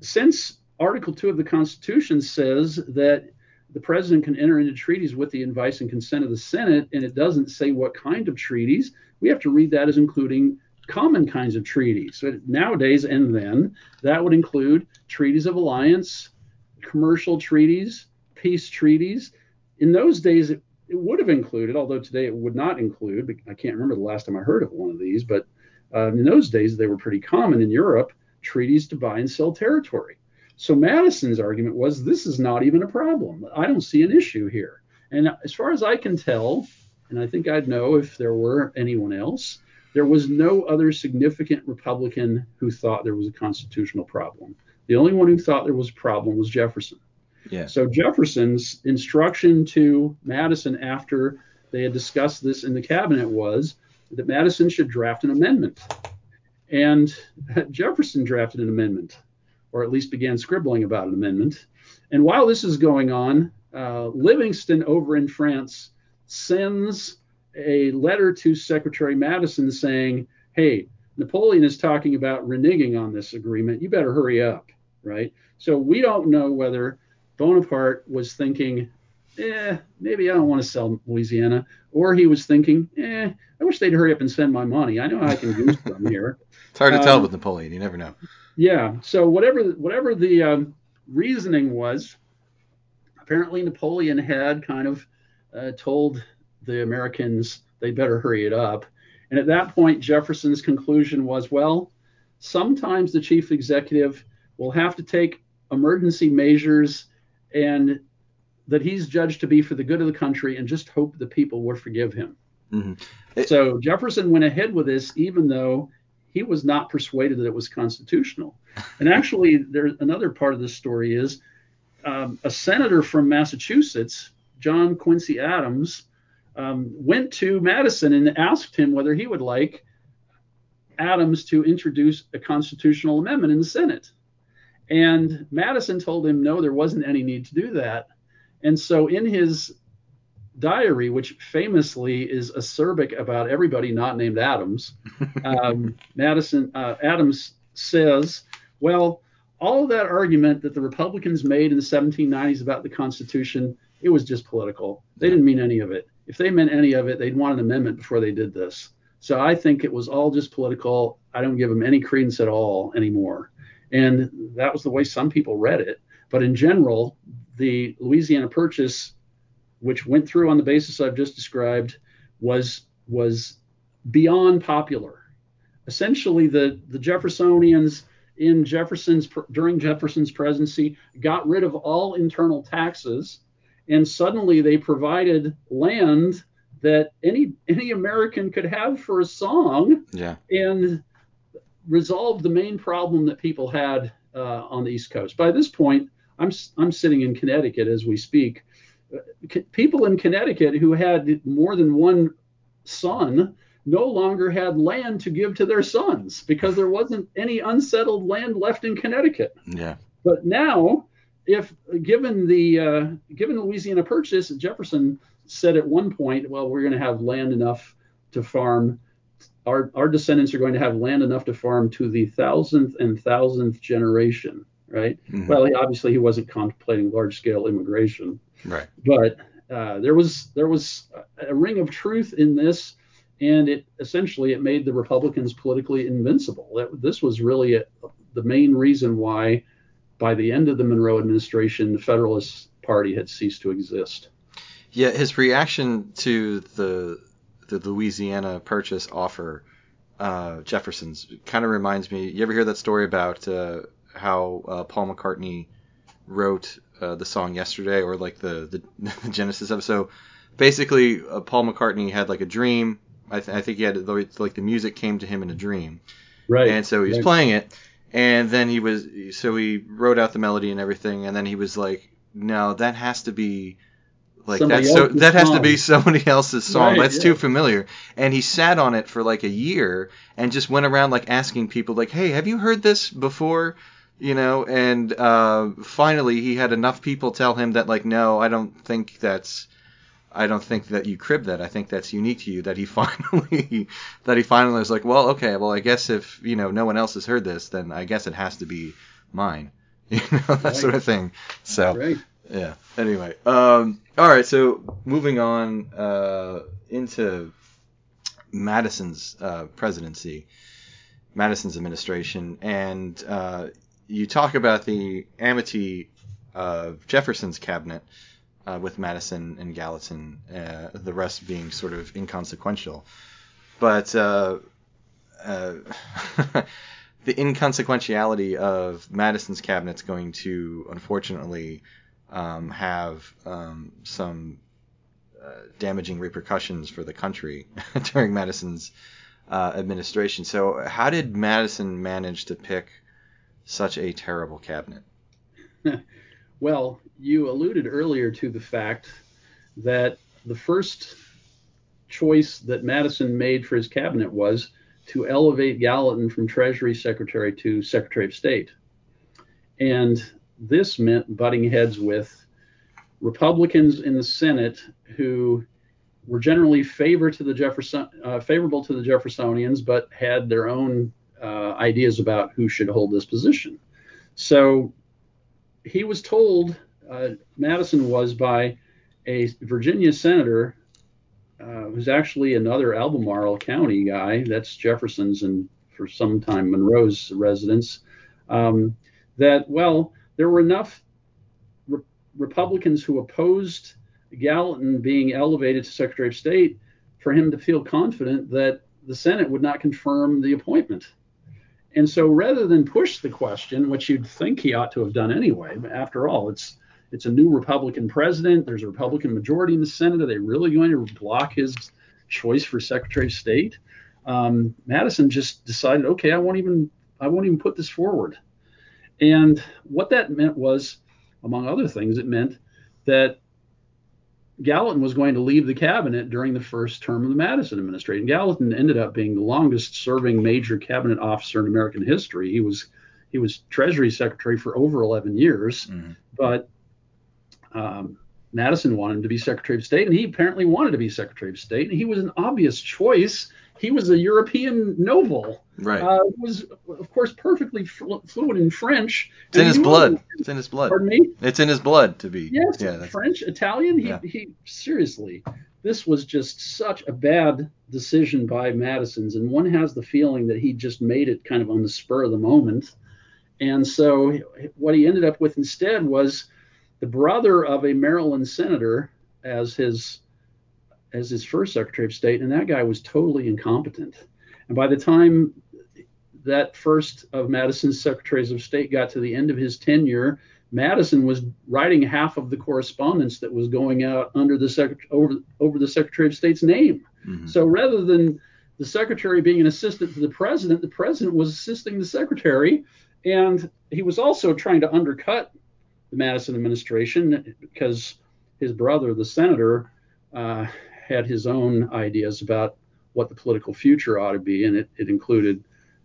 since Article 2 of the Constitution says that the president can enter into treaties with the advice and consent of the Senate, and it doesn't say what kind of treaties, we have to read that as including common kinds of treaties. So nowadays and then, that would include treaties of alliance, commercial treaties, peace treaties. In those days, it, it would have included, although today it would not include. I can't remember the last time I heard of one of these, but um, in those days they were pretty common in Europe treaties to buy and sell territory. So Madison's argument was this is not even a problem. I don't see an issue here. And as far as I can tell, and I think I'd know if there were anyone else, there was no other significant Republican who thought there was a constitutional problem. The only one who thought there was a problem was Jefferson. Yeah. So Jefferson's instruction to Madison after they had discussed this in the cabinet was that Madison should draft an amendment. And *laughs* Jefferson drafted an amendment, or at least began scribbling about an amendment. And while this is going on, uh, Livingston over in France sends a letter to Secretary Madison saying, hey, Napoleon is talking about reneging on this agreement. You better hurry up, right? So we don't know whether Bonaparte was thinking, eh, maybe I don't want to sell Louisiana, or he was thinking, eh, I wish they'd hurry up and send my money. I know I can use *laughs* them here. It's hard to tell Um, with Napoleon. You never know. Yeah. So whatever whatever the um, reasoning was, apparently Napoleon had kind of uh, told the Americans they better hurry it up. And at that point, Jefferson's conclusion was, well, sometimes the chief executive will have to take emergency measures and that he's judged to be for the good of the country and just hope the people will forgive him. Mhm. It- so Jefferson went ahead with this even though he was not persuaded that it was constitutional. And actually, there's another part of this story is um, a senator from Massachusetts, John Quincy Adams, um, went to Madison and asked him whether he would like Adams to introduce a constitutional amendment in the Senate. And Madison told him no, there wasn't any need to do that. And so in his diary, which famously is acerbic about everybody not named Adams, *laughs* um, Madison uh, Adams says, well, all that argument that the Republicans made in the 1790s about the Constitution, it was just political. They didn't mean any of it. If they meant any of it, they'd want an amendment before they did this. So I think it was all just political. I don't give them any credence at all anymore. And that was the way some people read it. But in general, the Louisiana Purchase, which went through on the basis I've just described, was was beyond popular. Essentially, the the Jeffersonians in Jefferson's during Jefferson's presidency got rid of all internal taxes, and suddenly they provided land that any any American could have for a song Yeah. and resolved the main problem that people had uh, on the East Coast. By this point, I'm I'm sitting in Connecticut as we speak. Uh, people in Connecticut who had more than one son no longer had land to give to their sons because there wasn't any unsettled land left in Connecticut. Yeah. But now, if given the uh, given the Louisiana Purchase, Jefferson said at one point, well, we're going to have land enough to farm. Our, our descendants are going to have land enough to farm to the thousandth and thousandth generation, right? Mhm. Well, he, obviously he wasn't contemplating large scale immigration, Right. but uh, there was there was a ring of truth in this, and it essentially it made the Republicans politically invincible. That, this was really a, the main reason why, by the end of the Monroe administration, the Federalist Party had ceased to exist. Yeah, his reaction to the the Louisiana Purchase offer, uh, Jefferson's, kind of reminds me. You ever hear that story about uh, how uh, Paul McCartney wrote uh, the song yesterday, or like the *laughs* the, Genesis episode? So basically, uh, Paul McCartney had like a dream. I, th- I think he had like the music came to him in a dream, Right. and so he was right. playing it, and then he was so he wrote out the melody and everything, and then he was like, no, that has to be like Somebody that's so that has to song. be somebody else's song. Right, that's yeah. too familiar. And he sat on it for like a year and just went around like asking people like, hey, have you heard this before? You know, and uh, finally he had enough people tell him that like, no, I don't think that's I don't think that you crib that. I think that's unique to you. That he *laughs* finally, that he finally was like, well, okay, well, I guess if you know no one else has heard this, then I guess it has to be mine. *laughs* You know that Right. sort of thing. So Right. yeah. Anyway, um, all right. So moving on uh, into Madison's uh, presidency, Madison's administration, and uh, you talk about the amity of Jefferson's cabinet uh, with Madison and Gallatin, uh, the rest being sort of inconsequential. But uh, uh, *laughs* the inconsequentiality of Madison's cabinet's going to, unfortunately, um, have um, some uh, damaging repercussions for the country *laughs* during Madison's uh, administration. So, how did Madison manage to pick such a terrible cabinet? *laughs* Well, you alluded earlier to the fact that the first choice that Madison made for his cabinet was to elevate Gallatin from Treasury Secretary to Secretary of State. And this meant butting heads with Republicans in the Senate who were generally favor to the Jefferson, uh, favorable to the Jeffersonians, but had their own uh, ideas about who should hold this position. So he was told, uh, Madison was by a Virginia senator uh, who's actually another Albemarle County guy. That's Jefferson's and for some time Monroe's residence. Um, that well, there were enough re- Republicans who opposed Gallatin being elevated to Secretary of State for him to feel confident that the Senate would not confirm the appointment. And so rather than push the question, which you'd think he ought to have done anyway, but after all, it's it's a new Republican president. There's a Republican majority in the Senate. Are they really going to block his choice for Secretary of State? Um, Madison just decided, okay, I won't even I won't even put this forward. And what that meant was, among other things, it meant that Gallatin was going to leave the cabinet during the first term of the Madison administration. Gallatin ended up being the longest serving major cabinet officer in American history. He was he was Treasury Secretary for over 11 years, Mhm. but um, Madison wanted him to be Secretary of State, and he apparently wanted to be Secretary of State, and he was an obvious choice. He was a European noble, Right. uh, was of course perfectly flu- fluent in French. it's in his blood. was- It's in his blood. Pardon me. It's in his blood to be. Yes, Yeah. French, Italian. He, Yeah. he seriously, this was just such a bad decision by Madison's, and one has the feeling that he just made it kind of on the spur of the moment. And so what he ended up with instead was the brother of a Maryland senator as his as his first Secretary of State, and that guy was totally incompetent. And by the time that first of Madison's Secretaries of State got to the end of his tenure, Madison was writing half of the correspondence that was going out under the sec- over over the Secretary of State's name. Mhm. So rather than the secretary being an assistant to the president, the president was assisting the secretary, and he was also trying to undercut the Madison administration because his brother, the senator, uh, had his own ideas about what the political future ought to be, and it, it included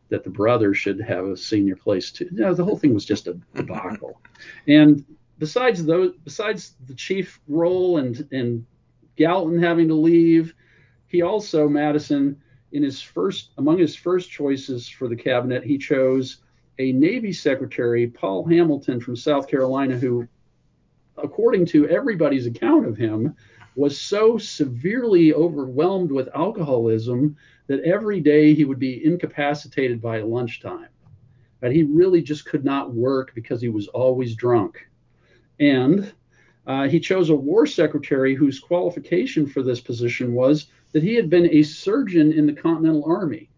that the brother should have a senior place too. You know, the whole thing was just a debacle. *laughs* and besides those, besides the chief role and and Gallatin having to leave, he also Madison in his first among his first choices for the cabinet, he chose a Navy Secretary, Paul Hamilton from South Carolina, who, according to everybody's account of him, was so severely overwhelmed with alcoholism that every day he would be incapacitated by lunchtime. That he really just could not work because he was always drunk. And uh, he chose a war secretary whose qualification for this position was that he had been a surgeon in the Continental Army.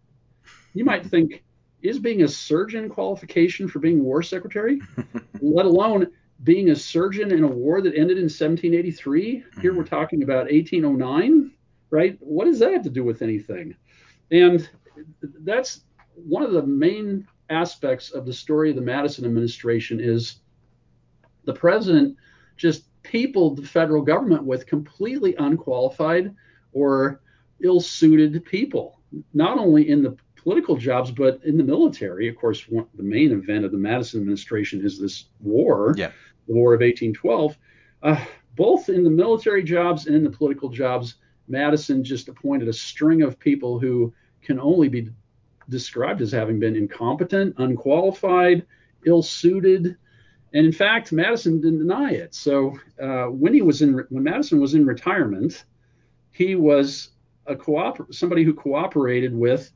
You might think, is being a surgeon qualification for being war secretary? *laughs* Let alone being a surgeon in a war that ended in 1783. Here we're mm-hmm. talking about 1809, right? What does that have to do with anything? And that's one of the main aspects of the story of the Madison administration is the president just peopled the federal government with completely unqualified or ill-suited people, not only in the political jobs but in the military. Of course, one, the main event of the Madison administration is this war, Yeah. the War of 1812. Uh, both in the military jobs and in the political jobs, Madison just appointed a string of people who can only be described as having been incompetent, unqualified, ill-suited, and in fact, Madison didn't deny it. So uh, when he was in, when Madison was in retirement, he was a cooper- somebody who cooperated with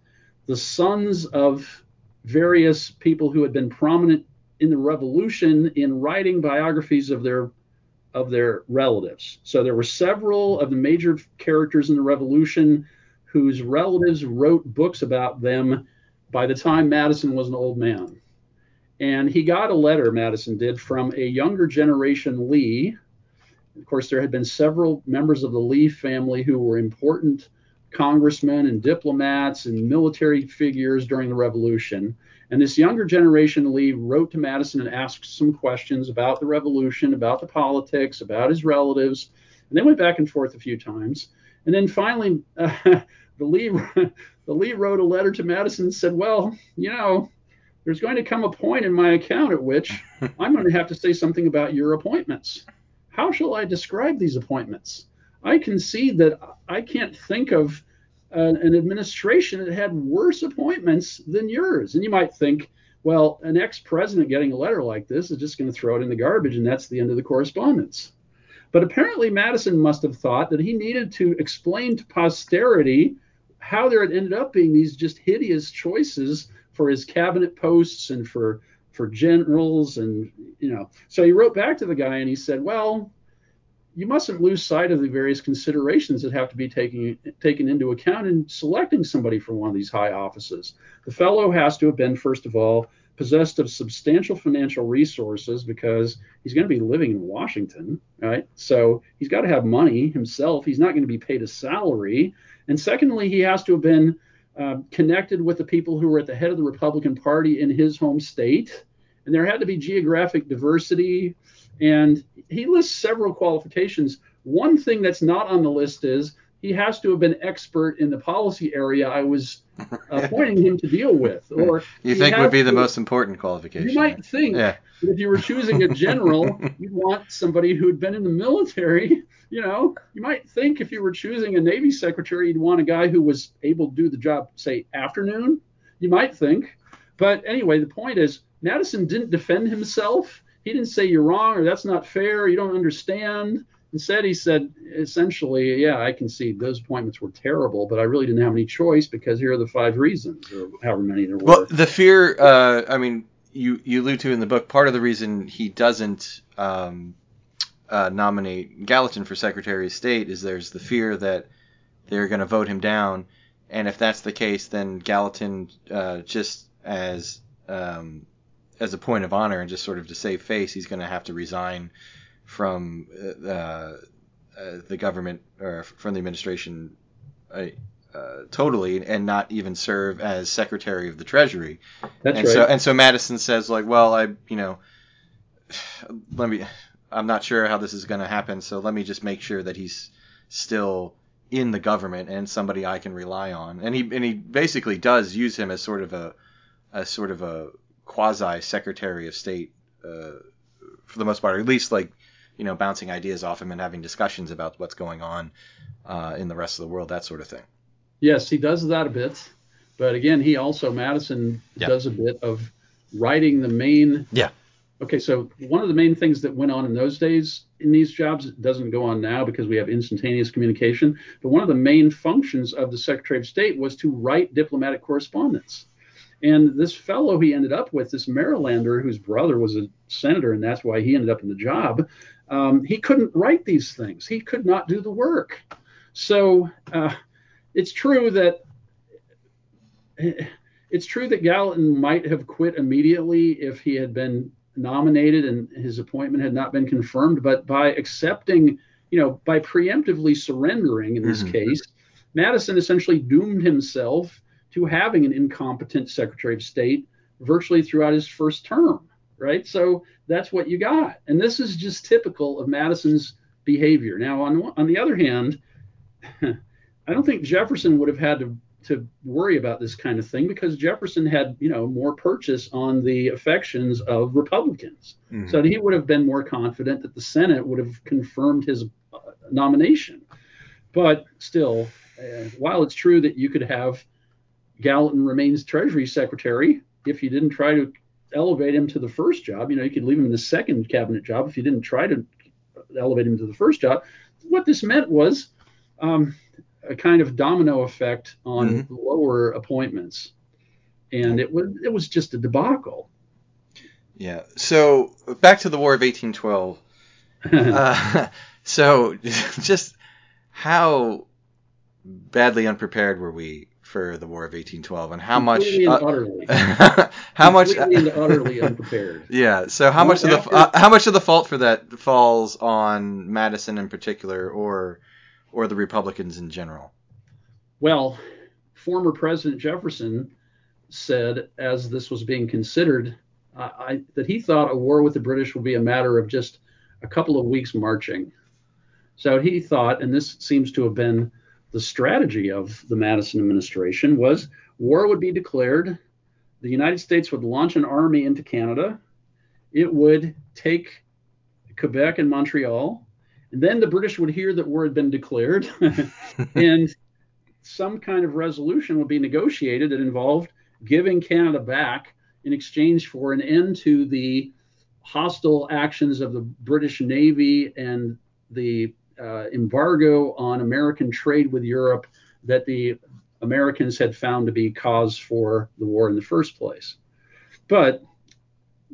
the sons of various people who had been prominent in the revolution in writing biographies of their of their relatives. So there were several of the major characters in the revolution whose relatives wrote books about them by the time Madison was an old man. And he got a letter, Madison did, from a younger generation Lee. Of course, there had been several members of the Lee family who were important congressmen and diplomats and military figures during the revolution. And this younger generation Lee wrote to Madison and asked some questions about the revolution, about the politics, about his relatives. And they went back and forth a few times. And then finally, uh, *laughs* the Lee *laughs* the Lee wrote a letter to Madison and said, "Well, you know, there's going to come a point in my account at which *laughs* I'm going to have to say something about your appointments. How shall I describe these appointments? I concede that I can't think of an, an administration that had worse appointments than yours. And you might think, well, an ex-president getting a letter like this is just going to throw it in the garbage, and that's the end of the correspondence. But apparently, Madison must have thought that he needed to explain to posterity how there had ended up being these just hideous choices for his cabinet posts and for for generals and you know. So he wrote back to the guy and he said, "Well, you mustn't lose sight of the various considerations that have to be taken taken into account in selecting somebody for one of these high offices. The fellow has to have been, first of all, possessed of substantial financial resources because he's going to be living in Washington, right? So he's got to have money himself. He's not going to be paid a salary. And secondly, he has to have been uh, connected with the people who were at the head of the Republican Party in his home state. And there had to be geographic diversity. And he lists several qualifications. One thing that's not on the list is he has to have been expert in the policy area I was *laughs* appointing him to deal with. Or *laughs* you think would be the to- most important qualification? You might think Yeah. if you were choosing a general, *laughs* you'd want somebody who had been in the military. You know, you might think if you were choosing a Navy secretary, you'd want a guy who was able to do the job, say, afternoon. You might think. But anyway, the point is, Madison didn't defend himself. He didn't say you're wrong or that's not fair. You don't understand. Instead, he said essentially, yeah, I can see those appointments were terrible, but I really didn't have any choice because here are the five reasons, or however many there were. Well, the fear, uh, I mean, you, you allude to in the book, part of the reason he doesn't um, uh, nominate Gallatin for Secretary of State is there's the fear that they're going to vote him down. And if that's the case, then Gallatin, uh, just as um, as a point of honor and just sort of to save face, he's going to have to resign from uh, uh, the government or from the administration uh, uh, totally and not even serve as Secretary of the Treasury that's and right. so and so Madison says like, well, I you know, let me. I'm not sure how this is going to happen, so let me just make sure that he's still in the government and somebody I can rely on. And he and he basically does use him as sort of a a sort of a quasi Secretary of State uh, for the most part, or at least like you know bouncing ideas off him and having discussions about what's going on uh, in the rest of the world, that sort of thing. Yes, he does that a bit. But again, he also, Madison, Yeah. does a bit of writing the main. Yeah. Okay, so one of the main things that went on in those days in these jobs it doesn't go on now because we have instantaneous communication. But one of the main functions of the Secretary of State was to write diplomatic correspondence. And this fellow he ended up with, this Marylander whose brother was a senator, and that's why he ended up in the job, um, he couldn't write these things. He could not do the work. So uh, it's true that it's true that Gallatin might have quit immediately if he had been nominated and his appointment had not been confirmed. But by accepting, you know, by preemptively surrendering in this Mhm. case, Madison essentially doomed himself to having an incompetent Secretary of State virtually throughout his first term, right? So that's what you got. And this is just typical of Madison's behavior. Now, on, on the other hand, *laughs* I don't think Jefferson would have had to, to worry about this kind of thing because Jefferson had, you know, more purchase on the affections of Republicans. Mhm. So he would have been more confident that the Senate would have confirmed his uh, nomination. But still, uh, while it's true that you could have Gallatin remains Treasury Secretary if you didn't try to elevate him to the first job, you know, you could leave him in the second cabinet job if you didn't try to elevate him to the first job. What this meant was um, a kind of domino effect on lower appointments, and it was it was just a debacle. Yeah. So back to the War of 1812. *laughs* Uh, *laughs* so *laughs* just how badly unprepared were we for the War of 1812, and how much? Completely uh, utterly, *laughs* how much? utterly unprepared. *laughs* Yeah. So how much of the uh, how much of the fault for that falls on Madison in particular, or or the Republicans in general? Well, former President Jefferson said, as this was being considered, uh, I, that he thought a war with the British would be a matter of just a couple of weeks marching. So he thought, and this seems to have been the strategy of the Madison administration, was war would be declared. The United States would launch an army into Canada. It would take Quebec and Montreal, And then the British would hear that war had been declared, *laughs* and some kind of resolution would be negotiated that involved giving Canada back in exchange for an end to the hostile actions of the British Navy and the Uh, embargo on American trade with Europe that the Americans had found to be cause for the war in the first place. But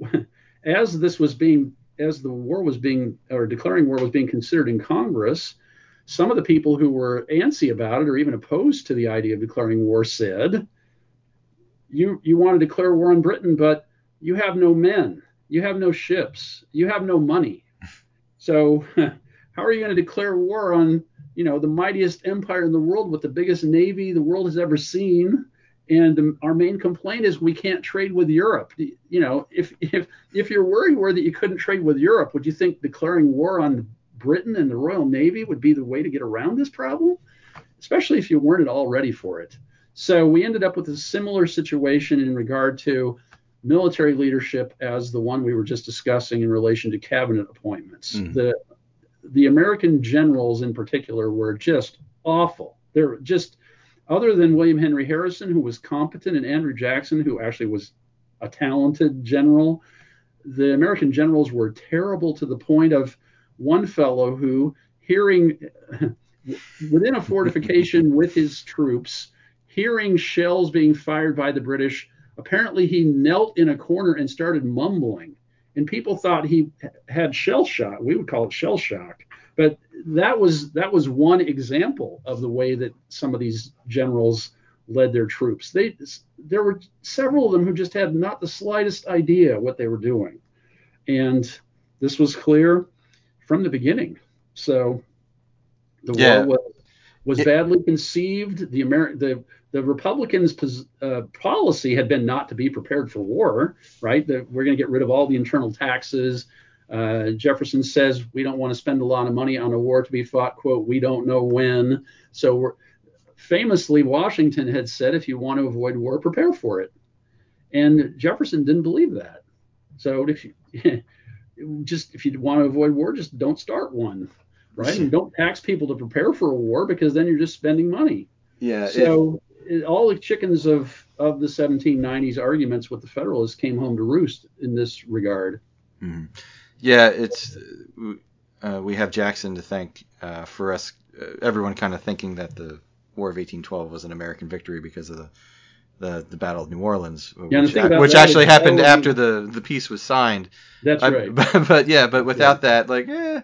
*laughs* as this was being, as the war was being, or declaring war was being considered in Congress, some of the people who were antsy about it or even opposed to the idea of declaring war said, you, you want to declare war on Britain, but you have no men, you have no ships, you have no money. So *laughs* how are you going to declare war on you know the mightiest empire in the world with the biggest navy the world has ever seen and the, our main complaint is we can't trade with Europe. You know, if if if your worry were that you couldn't trade with Europe, would you think declaring war on Britain and the Royal Navy would be the way to get around this problem? Especially if you weren't at all ready for it. So we ended up with a similar situation in regard to military leadership as the one we were just discussing in relation to cabinet appointments. Mm. The the American generals in particular were just awful. They're just other than William Henry Harrison, who was competent, and Andrew Jackson, who actually was a talented general, the American generals were terrible to the point of one fellow who, hearing *laughs* within a fortification with his troops, hearing shells being fired by the British, apparently he knelt in a corner and started mumbling. And people thought he had shell shock. We would call it shell shock. But that was that was one example of the way that some of these generals led their troops. They there were several of them who just had not the slightest idea what they were doing, and this was clear from the beginning. So the yeah. war was, was badly conceived. The Ameri- the the Republicans' pos- uh, policy had been not to be prepared for war, right? That we're going to get rid of all the internal taxes. Uh, Jefferson says we don't want to spend a lot of money on a war to be fought, quote, we don't know when. So famously, Washington had said, if you want to avoid war, prepare for it. And Jefferson didn't believe that. So if you *laughs* just if you want to avoid war, just don't start one, right? And *laughs* don't tax people to prepare for a war because then you're just spending money. Yeah. So all the chickens of of the 1790s arguments with the Federalists came home to roost in this regard. Mm-hmm. Yeah, it's uh, we have Jackson to thank uh, for us. Uh, everyone kind of thinking that the War of 1812 was an American victory because of the the, the Battle of New Orleans, yeah, which, which actually happened after the, the peace was signed. That's I, right. But, *laughs* but, yeah, but without yeah. that, like, eh,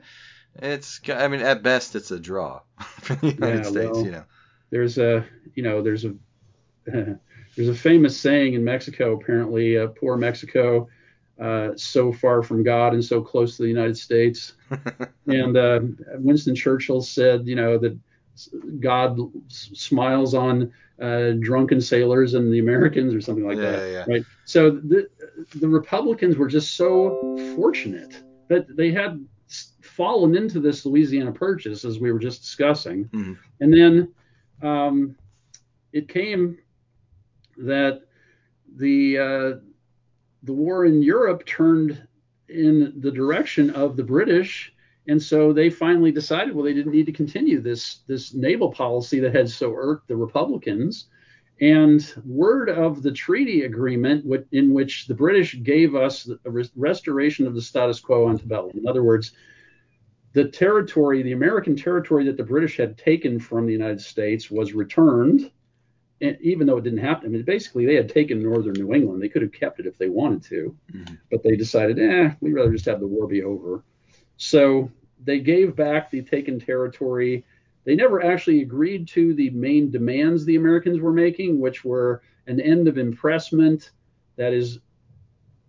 it's I mean, at best, it's a draw *laughs* for the United yeah, States. Well, you know, there's a you know there's a *laughs* there's a famous saying in Mexico. Apparently, uh, poor Mexico uh, so far from God and so close to the United States. *laughs* and uh, Winston Churchill said, you know, that God s- smiles on uh, drunken sailors and the Americans or something like yeah, that. Yeah. Right. So the, the Republicans were just so fortunate that they had fallen into this Louisiana Purchase, as we were just discussing. Mm-hmm. And then um, it came that the uh, the war in Europe turned in the direction of the British, and so they finally decided, well, they didn't need to continue this this naval policy that had so irked the Republicans. And word of the treaty agreement, in which the British gave us a restoration of the status quo antebellum. In other words, the territory, the American territory that the British had taken from the United States, was returned even though it didn't happen, I mean, basically they had taken northern New England. They could have kept it if they wanted to, mm-hmm. but they decided, eh, we'd rather just have the war be over. So they gave back the taken territory. They never actually agreed to the main demands the Americans were making, which were an end of impressment, that is,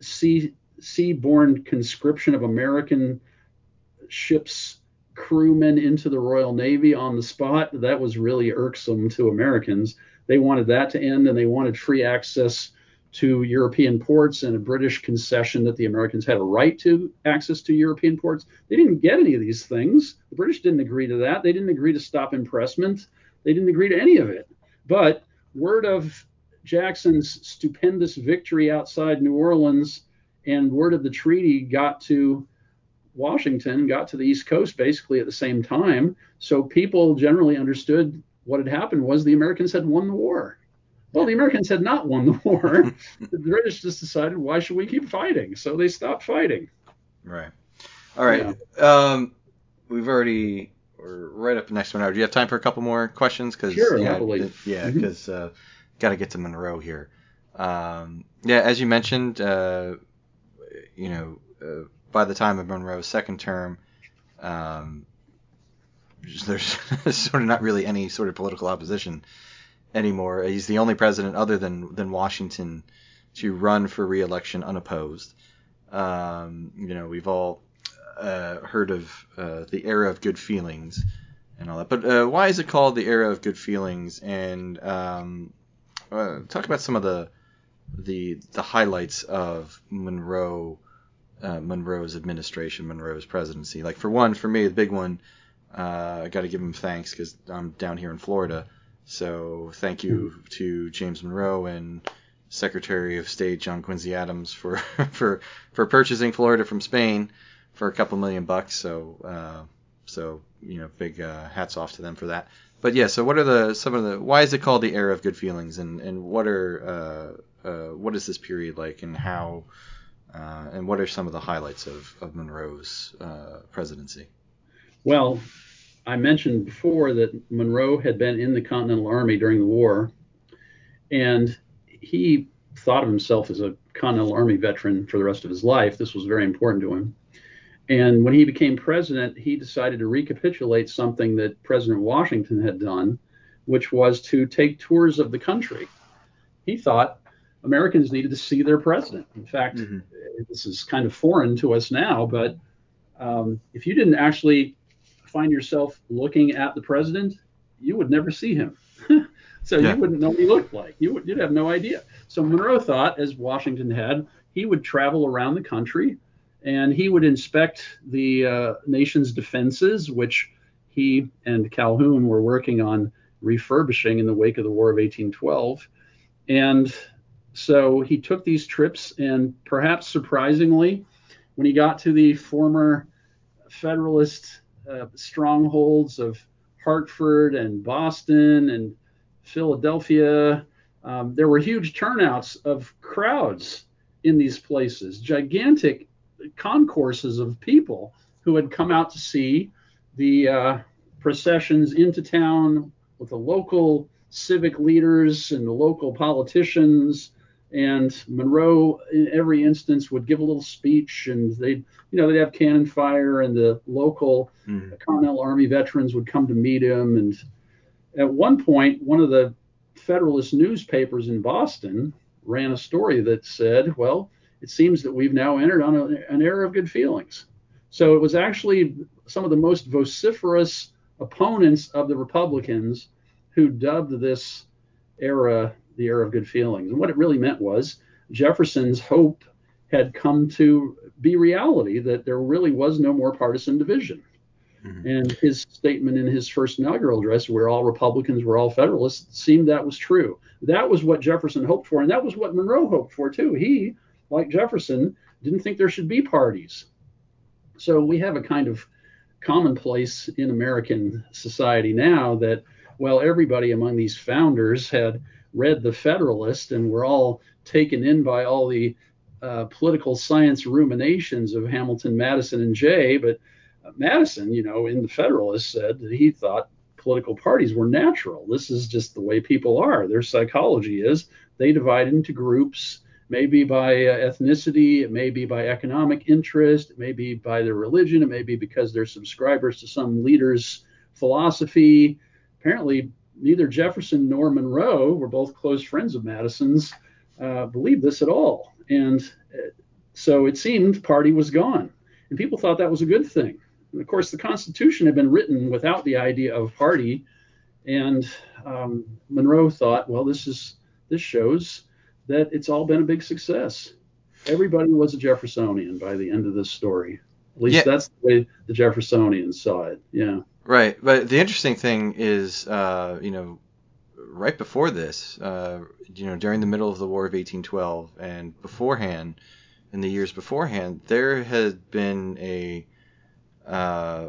sea seaborne conscription of American ships crewmen into the Royal Navy on the spot. That was really irksome to Americans. They wanted that to end, and they wanted free access to European ports and a British concession that the Americans had a right to access to European ports. They didn't get any of these things. The British didn't agree to that. They didn't agree to stop impressment. They didn't agree to any of it. But word of Jackson's stupendous victory outside New Orleans and word of the treaty got to Washington got to the East Coast basically at the same time. So people generally understood what had happened was the Americans had won the war. Well, the Americans had not won the war. *laughs* the British just decided, why should we keep fighting? So they stopped fighting. Right. All right. Um, we've already we're right up next one hour. Do you have time for a couple more questions? Cause, Sure, yeah, th- Yeah, because uh, got to get to Monroe here. Um, yeah, as you mentioned, uh, you know, uh, by the time of Monroe's second term, um, *laughs* there's sort of not really any sort of political opposition anymore. He's the only president other than than Washington to run for re-election unopposed. Um, you know, we've all uh, heard of uh, the era of good feelings and all that, but uh, why is it called the era of good feelings? And um, uh, talk about some of the the the highlights of Monroe uh, Monroe's administration, Monroe's presidency. Like for one, for me, the big one, uh, I got to give him thanks because I'm down here in Florida. So thank you to James Monroe and Secretary of State John Quincy Adams for *laughs* for for purchasing Florida from Spain for a couple million bucks. So uh, so you know, big uh, hats off to them for that. But yeah, so what are the some of the why is it called the era of good feelings and and what are uh, uh, what is this period like and how uh, and what are some of the highlights of of Monroe's uh, presidency? Well, I mentioned before that Monroe had been in the Continental Army during the war, and he thought of himself as a Continental Army veteran for the rest of his life. This was very important to him. And when he became president, he decided to recapitulate something that President Washington had done, which was to take tours of the country. He thought Americans needed to see their president. In fact, Mhm. this is kind of foreign to us now, but um, if you didn't actually find yourself looking at the president, you would never see him. *laughs* so Yeah. you wouldn't know what he looked like. You would, you'd have no idea. So Monroe thought, as Washington had, he would travel around the country and he would inspect the uh, nation's defenses, which he and Calhoun were working on refurbishing in the wake of the War of 1812. And so he took these trips, and perhaps surprisingly, when he got to the former Federalist uh, strongholds of Hartford and Boston and Philadelphia, um, there were huge turnouts of crowds in these places, gigantic concourses of people who had come out to see the uh, processions into town with the local civic leaders and the local politicians. And Monroe, in every instance, would give a little speech, and they'd, you know, they'd have cannon fire, and the local Mhm. Continental Army veterans would come to meet him. And at one point, one of the Federalist newspapers in Boston ran a story that said, well, it seems that we've now entered on a, an era of good feelings. So it was actually some of the most vociferous opponents of the Republicans who dubbed this era the era of good feelings. And what it really meant was Jefferson's hope had come to be reality, that there really was no more partisan division. Mhm. And his statement in his first inaugural address, where all Republicans were all Federalists, seemed that was true. That was what Jefferson hoped for, and that was what Monroe hoped for too. He, like Jefferson, didn't think there should be parties. So we have a kind of commonplace in American society now that, well, everybody among these founders had read the Federalist and were all taken in by all the uh, political science ruminations of Hamilton, Madison, and Jay. But Madison, you know, in the Federalist said that he thought political parties were natural. This is just the way people are. Their psychology is they divide into groups, maybe by uh, ethnicity, it may be by economic interest, it may be by their religion, it may be because they're subscribers to some leader's philosophy. Apparently, neither Jefferson nor Monroe were both close friends of Madison's. Uh, believed this at all, and uh, so it seemed party was gone, and people thought that was a good thing. And of course, the Constitution had been written without the idea of party, and um, Monroe thought, well, this is this shows that it's all been a big success. Everybody was a Jeffersonian by the end of this story. At least Yeah. that's the way the Jeffersonians saw it. Yeah. Right, but the interesting thing is, uh, you know, right before this, uh, you know, during the middle of the War of 1812 and beforehand, in the years beforehand, there had been a uh,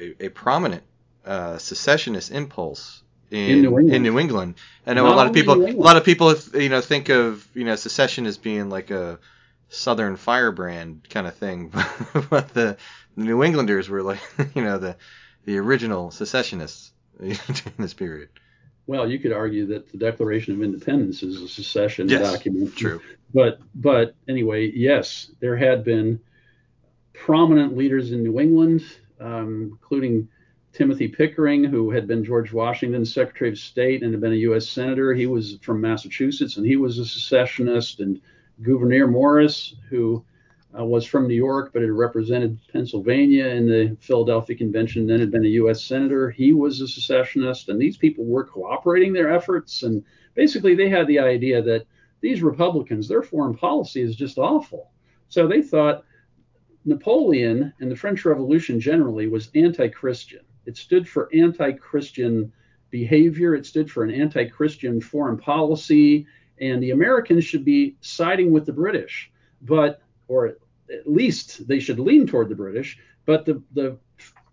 a, a prominent uh, secessionist impulse in, In New England. in New England. I know Not a lot of people a lot of people you know think of you know secession as being like a Southern firebrand kind of thing, *laughs* but the New Englanders were like *laughs* you know the the original secessionists *laughs* during this period. Well, you could argue that the Declaration of Independence is a secession Yes, document. True. But but anyway, yes, there had been prominent leaders in New England, um, including Timothy Pickering, who had been George Washington's Secretary of State and had been a U.S. Senator. He was from Massachusetts and he was a secessionist. And Gouverneur Morris, who uh, was from New York but had represented Pennsylvania in the Philadelphia Convention, then had been a U.S. Senator, he was a secessionist. And these people were cooperating their efforts. And basically, they had the idea that these Republicans, their foreign policy is just awful. So they thought Napoleon and the French Revolution generally was anti Christian. It stood for anti Christian behavior, it stood for an anti Christian foreign policy, and the Americans should be siding with the British, but, or at least they should lean toward the British. But the, the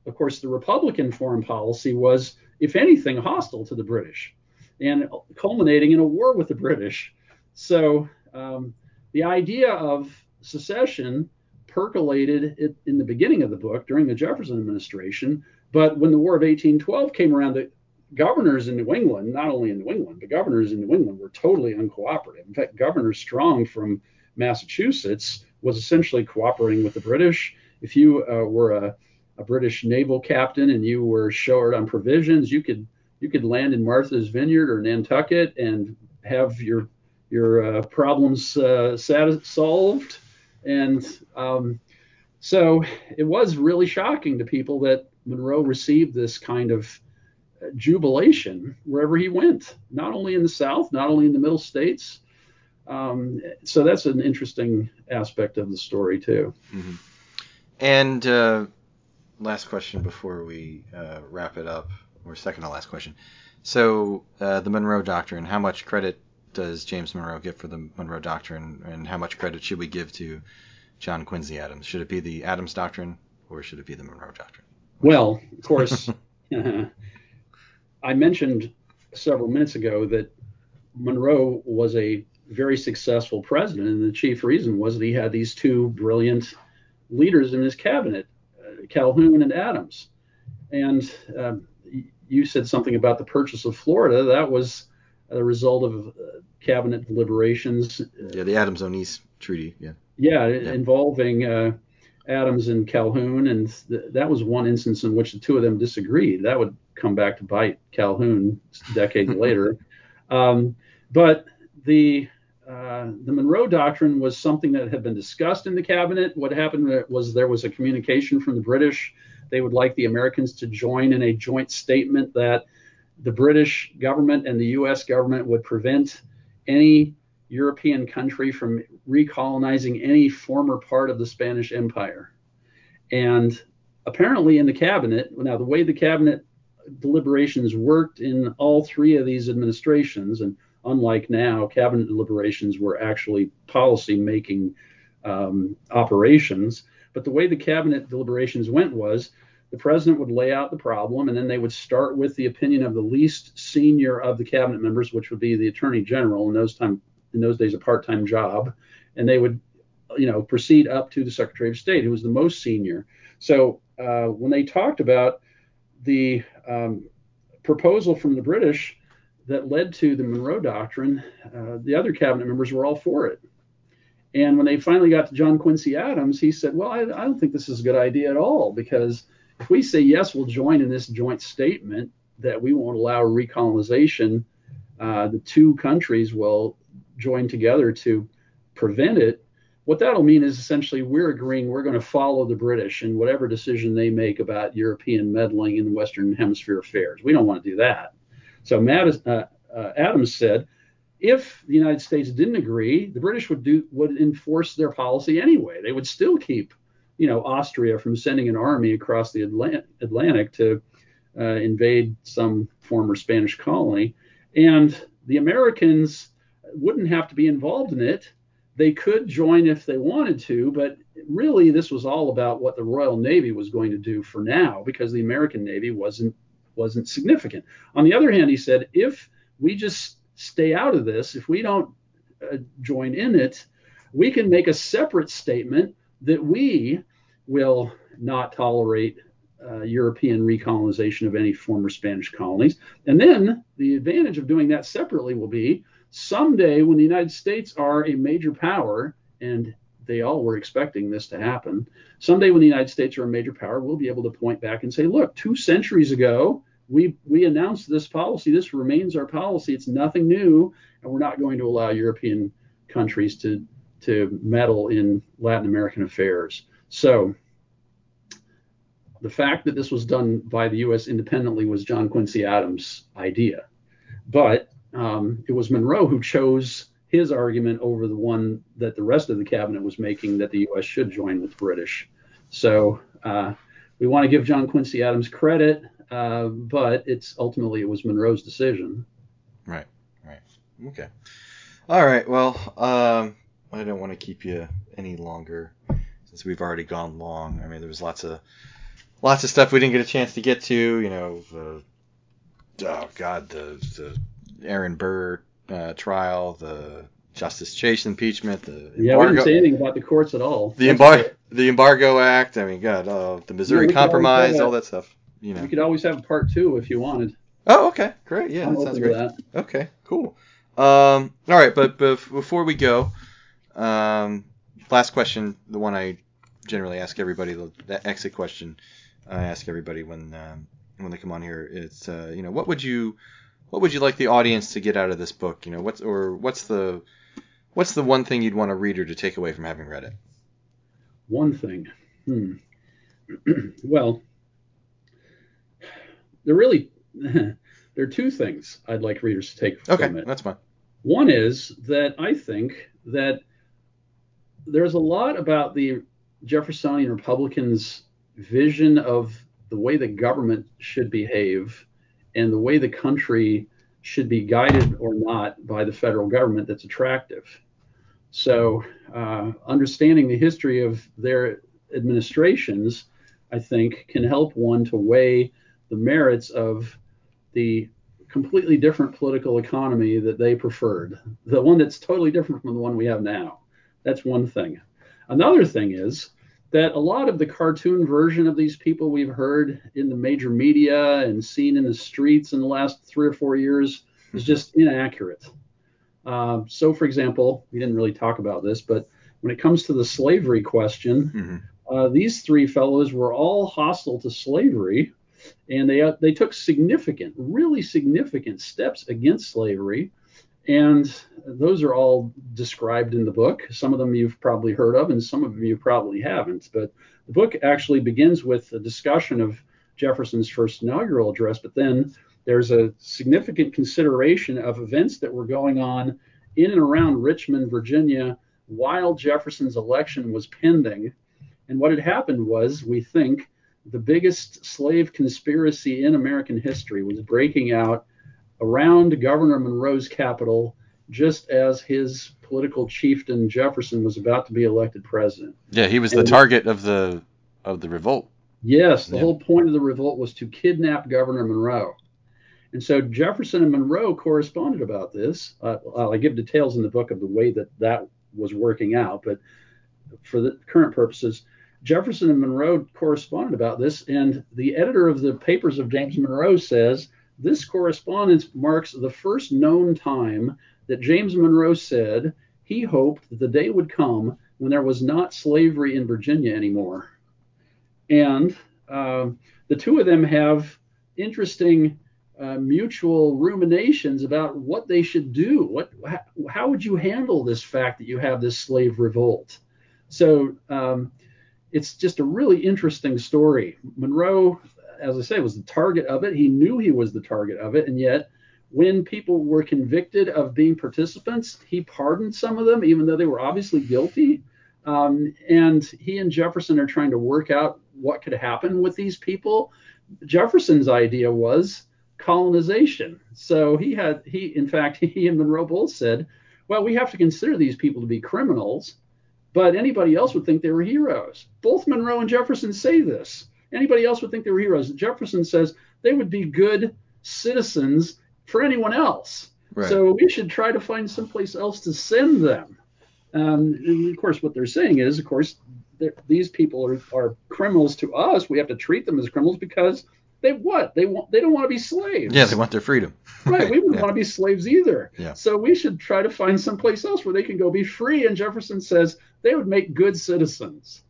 of course, the Republican foreign policy was, if anything, hostile to the British and culminating in a war with the British. So um, the idea of secession percolated in the beginning of the book during the Jefferson administration. But when the War of 1812 came around, the governors in New England, not only in New England, but governors in New England were totally uncooperative. In fact, Governor Strong from Massachusetts was essentially cooperating with the British. If you uh, were a, a British naval captain and you were short on provisions, you could you could land in Martha's Vineyard or Nantucket and have your your uh, problems uh, sat- solved. And um, so it was really shocking to people that Monroe received this kind of uh, jubilation wherever he went, not only in the South, not only in the Middle States. Um, so that's an interesting aspect of the story too. hmm And uh, last question before we uh, wrap it up, or second to last question. So uh, the Monroe Doctrine. How much credit does James Monroe get for the Monroe Doctrine, and how much credit should we give to John Quincy Adams? Should it be the Adams Doctrine, or should it be the Monroe Doctrine? Well, of course, *laughs* I mentioned several minutes ago that Monroe was a very successful president, and the chief reason was that he had these two brilliant leaders in his cabinet, uh, Calhoun and Adams. And um, you said something about the purchase of Florida. That was a result of uh, cabinet deliberations Yeah, the Adams-Onis Treaty. Yeah. yeah, Yeah. involving uh, Adams and Calhoun, and th- that was one instance in which the two of them disagreed. That would come back to bite Calhoun decades *laughs* later. Um, but the uh, the Monroe Doctrine was something that had been discussed in the cabinet. What happened was there was a communication from the British. They would like the Americans to join in a joint statement that the British government and the U.S. government would prevent any European country from recolonizing any former part of the Spanish Empire. And apparently, in the cabinet, now the way the cabinet deliberations worked in all three of these administrations, and unlike now, cabinet deliberations were actually policy making um, operations. But the way the cabinet deliberations went was the president would lay out the problem, and then they would start with the opinion of the least senior of the cabinet members, which would be the attorney general in those time in those days a part-time job, and they would, you know, proceed up to the secretary of state, who was the most senior. So uh, when they talked about the um, proposal from the British that led to the Monroe Doctrine, uh, the other cabinet members were all for it. And when they finally got to John Quincy Adams, he said, Well, I, I don't think this is a good idea at all because if we say yes, we'll join in this joint statement that we won't allow recolonization, uh, the two countries will join together to prevent it. What that'll mean is essentially we're agreeing we're going to follow the British in whatever decision they make about European meddling in Western Hemisphere affairs. We don't want to do that. So uh, uh, Adams said, if the United States didn't agree, the British would do would enforce their policy anyway. They would still keep, you know, Austria from sending an army across the Atlant- Atlantic to uh, invade some former Spanish colony, and the Americans wouldn't have to be involved in it they could join if they wanted to, but really this was all about what the Royal Navy was going to do for now because the American Navy wasn't wasn't significant. On the other hand, he said if we just stay out of this, if we don't uh, join in it, we can make a separate statement that we will not tolerate uh, European recolonization of any former Spanish colonies. And then the advantage of doing that separately will be someday when the United States are a major power, and they all were expecting this to happen, someday when the United States are a major power, we'll be able to point back and say, look, two centuries ago, we, we announced this policy. This remains our policy. It's nothing new, and we're not going to allow European countries to, to meddle in Latin American affairs. So the fact that this was done by the U.S. independently was John Quincy Adams' idea. But um, it was Monroe who chose his argument over the one that the rest of the cabinet was making that the U.S. should join with British. So uh, we want to give John Quincy Adams credit, uh, but it's ultimately it was Monroe's decision. Right. Right. Okay. All right. Well, um, I don't want to keep you any longer since we've already gone long. I mean, there was lots of lots of stuff we didn't get a chance to get to. You know, the oh god, the the Aaron Burr uh, trial, the Justice Chase impeachment, the Yeah, we didn't say anything about the courts at all. the That's embar- the embargo act. I mean, God, uh, the Missouri always Compromise, have all that. stuff. You know. We could always have a part two if you wanted. Oh, okay, great. Yeah, I'm that sounds great. that. Okay, cool. Um, all right, but, but before we go, um, last question, the one I generally ask everybody, the, the exit question I ask everybody when um, when they come on here. It's uh, you know, what would you what would you like the audience to get out of this book? You know, what's or what's the what's the one thing you'd want a reader to take away from having read it? One thing. Hmm. *clears throat* well, there really *laughs* there are two things I'd like readers to take Okay, from it. Okay, that's fine. One is that I think that there's a lot about the Jeffersonian Republicans' vision of the way the government should behave and the way the country should be guided or not by the federal government that's attractive. So, uh, understanding the history of their administrations, I think, can help one to weigh the merits of the completely different political economy that they preferred, the one that's totally different from the one we have now. That's one thing. Another thing is that a lot of the cartoon version of these people we've heard in the major media and seen in the streets in the last three or four years is just inaccurate. Uh, so, for example, we didn't really talk about this, but when it comes to the slavery question, hmm uh, these three fellows were all hostile to slavery, and they uh, they took significant, really significant steps against slavery, and those are all described in the book. Some of them you've probably heard of, and some of them you probably haven't. But the book actually begins with a discussion of Jefferson's first inaugural address, but then there's a significant consideration of events that were going on in and around Richmond, Virginia, while Jefferson's election was pending. And what had happened was, we think, the biggest slave conspiracy in American history was breaking out around Governor Monroe's capital just as his political chieftain Jefferson was about to be elected president. Yeah, he was the target of the of the revolt. Yes, the Yeah. whole point of the revolt was to kidnap Governor Monroe. And so Jefferson and Monroe corresponded about this. Uh, I give details in the book of the way that that was working out, but for the current purposes, Jefferson and Monroe corresponded about this. And the editor of the papers of James Monroe says this correspondence marks the first known time that James Monroe said he hoped that the day would come when there was not slavery in Virginia anymore. And um, the two of them have interesting uh, mutual ruminations about what they should do. What, how, how would you handle this fact that you have this slave revolt? So um, it's just a really interesting story. Monroe, as I say, was the target of it. He knew he was the target of it, and yet when people were convicted of being participants, he pardoned some of them, even though they were obviously guilty. Um, and he and Jefferson are trying to work out what could happen with these people. Jefferson's idea was colonization. So he had he in fact *laughs* he and Monroe both said well, we have to consider these people to be criminals, but anybody else would think they were heroes. Both Monroe and Jefferson say this. Anybody else would think they were heroes. Jefferson says they would be good citizens for anyone else. Right. So we should try to find someplace else to send them. Um, and of course, what they're saying is, of course, these people are, are criminals to us. We have to treat them as criminals because they what they want they don't want to be slaves. Yeah, they want their freedom. Right, we wouldn't yeah. want to be slaves either. Yeah. So we should try to find someplace else where they can go be free. And Jefferson says they would make good citizens.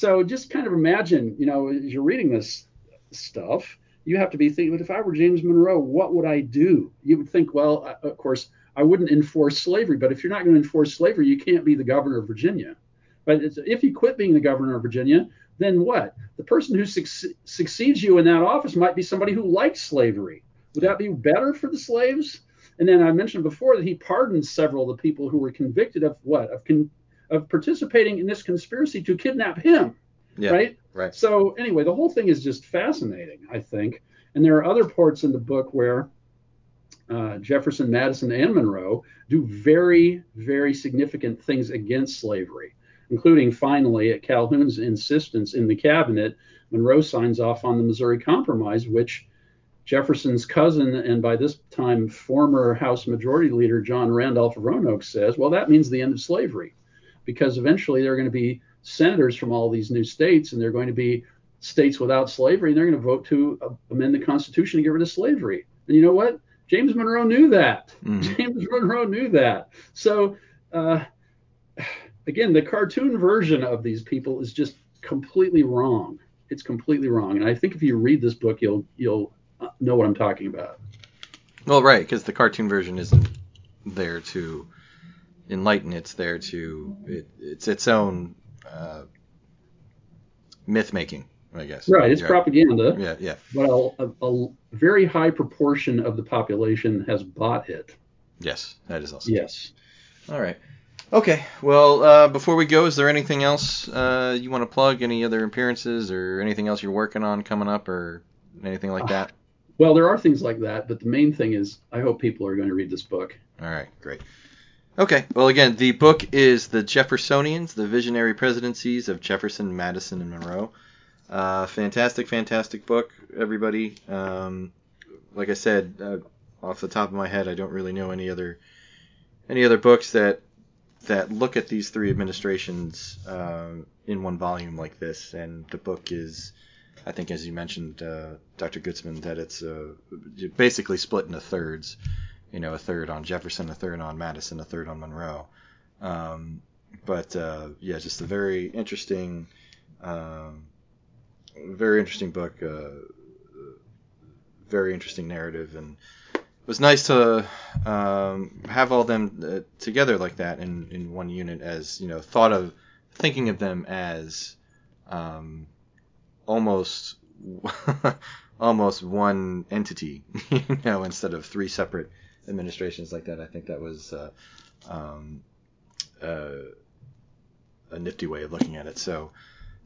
So just kind of imagine, you know, as you're reading this stuff, you have to be thinking, but if I were James Monroe, what would I do? You would think, well, of course, I wouldn't enforce slavery, but if you're not going to enforce slavery, you can't be the governor of Virginia. But if you quit being the governor of Virginia, then what? The person who suc- succeeds you in that office might be somebody who likes slavery. Would that be better for the slaves? And then I mentioned before that he pardoned several of the people who were convicted of what? Of, con- of participating in this conspiracy to kidnap him, Yeah. right? Right. So anyway, the whole thing is just fascinating, I think. And there are other parts in the book where uh, Jefferson, Madison, and Monroe do very, very significant things against slavery, including finally, at Calhoun's insistence in the cabinet, Monroe signs off on the Missouri Compromise, which Jefferson's cousin and by this time former House Majority Leader John Randolph of Roanoke says, well, that means the end of slavery, because eventually there are going to be senators from all these new states, and they're going to be states without slavery, and they're going to vote to uh, amend the Constitution to get rid of slavery. And you know what? James Monroe knew that. Mhm. James Monroe knew that. So, uh, again, the cartoon version of these people is just completely wrong. It's completely wrong. And I think if you read this book, you'll you'll uh, know what I'm talking about. Well, right, because the cartoon version isn't there to enlighten. It's there to it, it's its own uh, myth making, I guess. Right. It's yeah. propaganda, Yeah, yeah. but a, a, a very high proportion of the population has bought it. Yes, that is also. Yes. All right. Okay. Well, uh, before we go, is there anything else uh, you want to plug? Any other appearances or anything else you're working on coming up or anything like that? Well, there are things like that, but the main thing is I hope people are going to read this book. All right, great. Okay, well, again, the book is The Jeffersonians, The Visionary Presidencies of Jefferson, Madison, and Monroe. Uh, fantastic, fantastic book, everybody. Um, like I said, uh, off the top of my head, I don't really know any other any other books that that look at these three administrations um, in one volume like this. And the book is, I think, as you mentioned, uh, Dr. Gutzman, that it's uh, basically split into thirds you know, a third on Jefferson, a third on Madison, a third on Monroe. Um, but uh, yeah, just a very interesting, um, very interesting book. Uh, very interesting narrative, and it was nice to um, have all them uh, together like that in, in one unit. As you know, thought of thinking of them as um, almost *laughs* almost one entity, *laughs* you know, instead of three separate administrations like that. I think that was uh, um, uh, a nifty way of looking at it. So,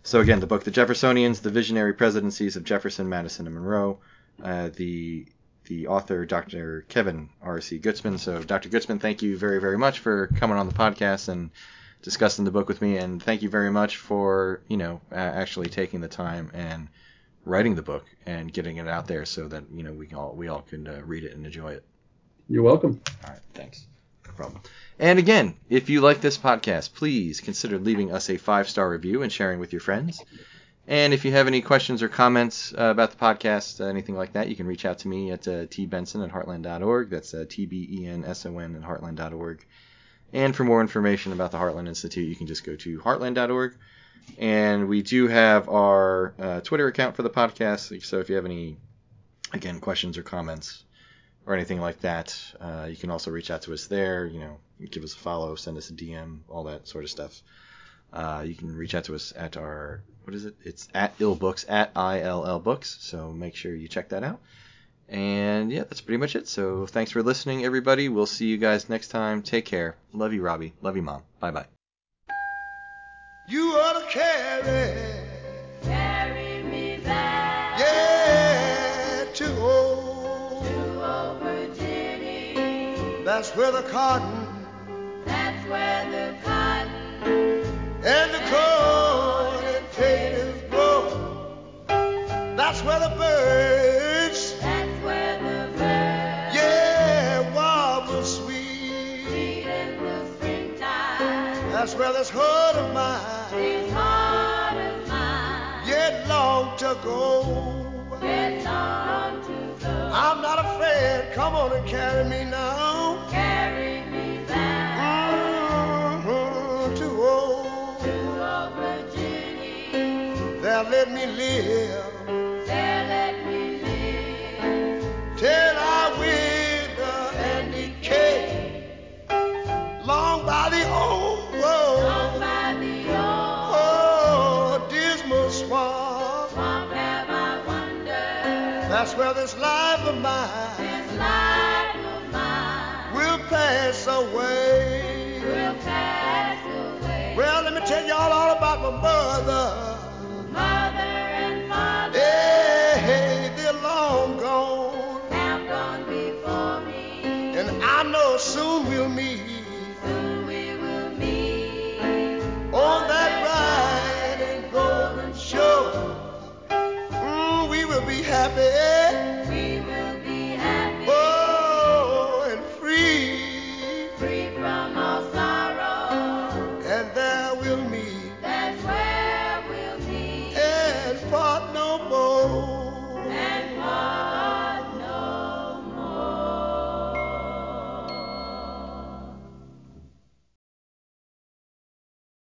so again, the book, The Jeffersonians, The Visionary Presidencies of Jefferson, Madison, and Monroe. Uh, the the author, Dr. Kevin R.C. Gutzman. So, Dr. Gutzman, thank you very, very much for coming on the podcast and discussing the book with me, and thank you very much for you know actually taking the time and writing the book and getting it out there so that you know we all we all can uh, read it and enjoy it. You're welcome. All right, thanks. No problem. And again, if you like this podcast, please consider leaving us a five star review and sharing with your friends. And if you have any questions or comments uh, about the podcast, uh, anything like that, you can reach out to me at uh, tbenson at heartland.org. That's uh, T B E N S O N at heartland.org. And for more information about the Heartland Institute, you can just go to heartland.org. And we do have our uh, Twitter account for the podcast. So if you have any, again, questions or comments, or anything like that, uh, you can also reach out to us there. You know, give us a follow, send us a DM, all that sort of stuff. Uh, you can reach out to us at our what is it? It's at ill books at ill books. So make sure you check that out. And yeah, that's pretty much it. So thanks for listening, everybody. We'll see you guys next time. Take care. Love you, Robbie. Love you, Mom. Bye bye. You That's where the cotton. That's where the cotton. And the corn and potatoes grow. That's where the birds. That's where the birds. Yeah, warble sweet. Sweet in the springtime. That's where this heart of mine. This heart of mine. Yet long to go. Yet long to go. I'm not afraid. Come on and carry me.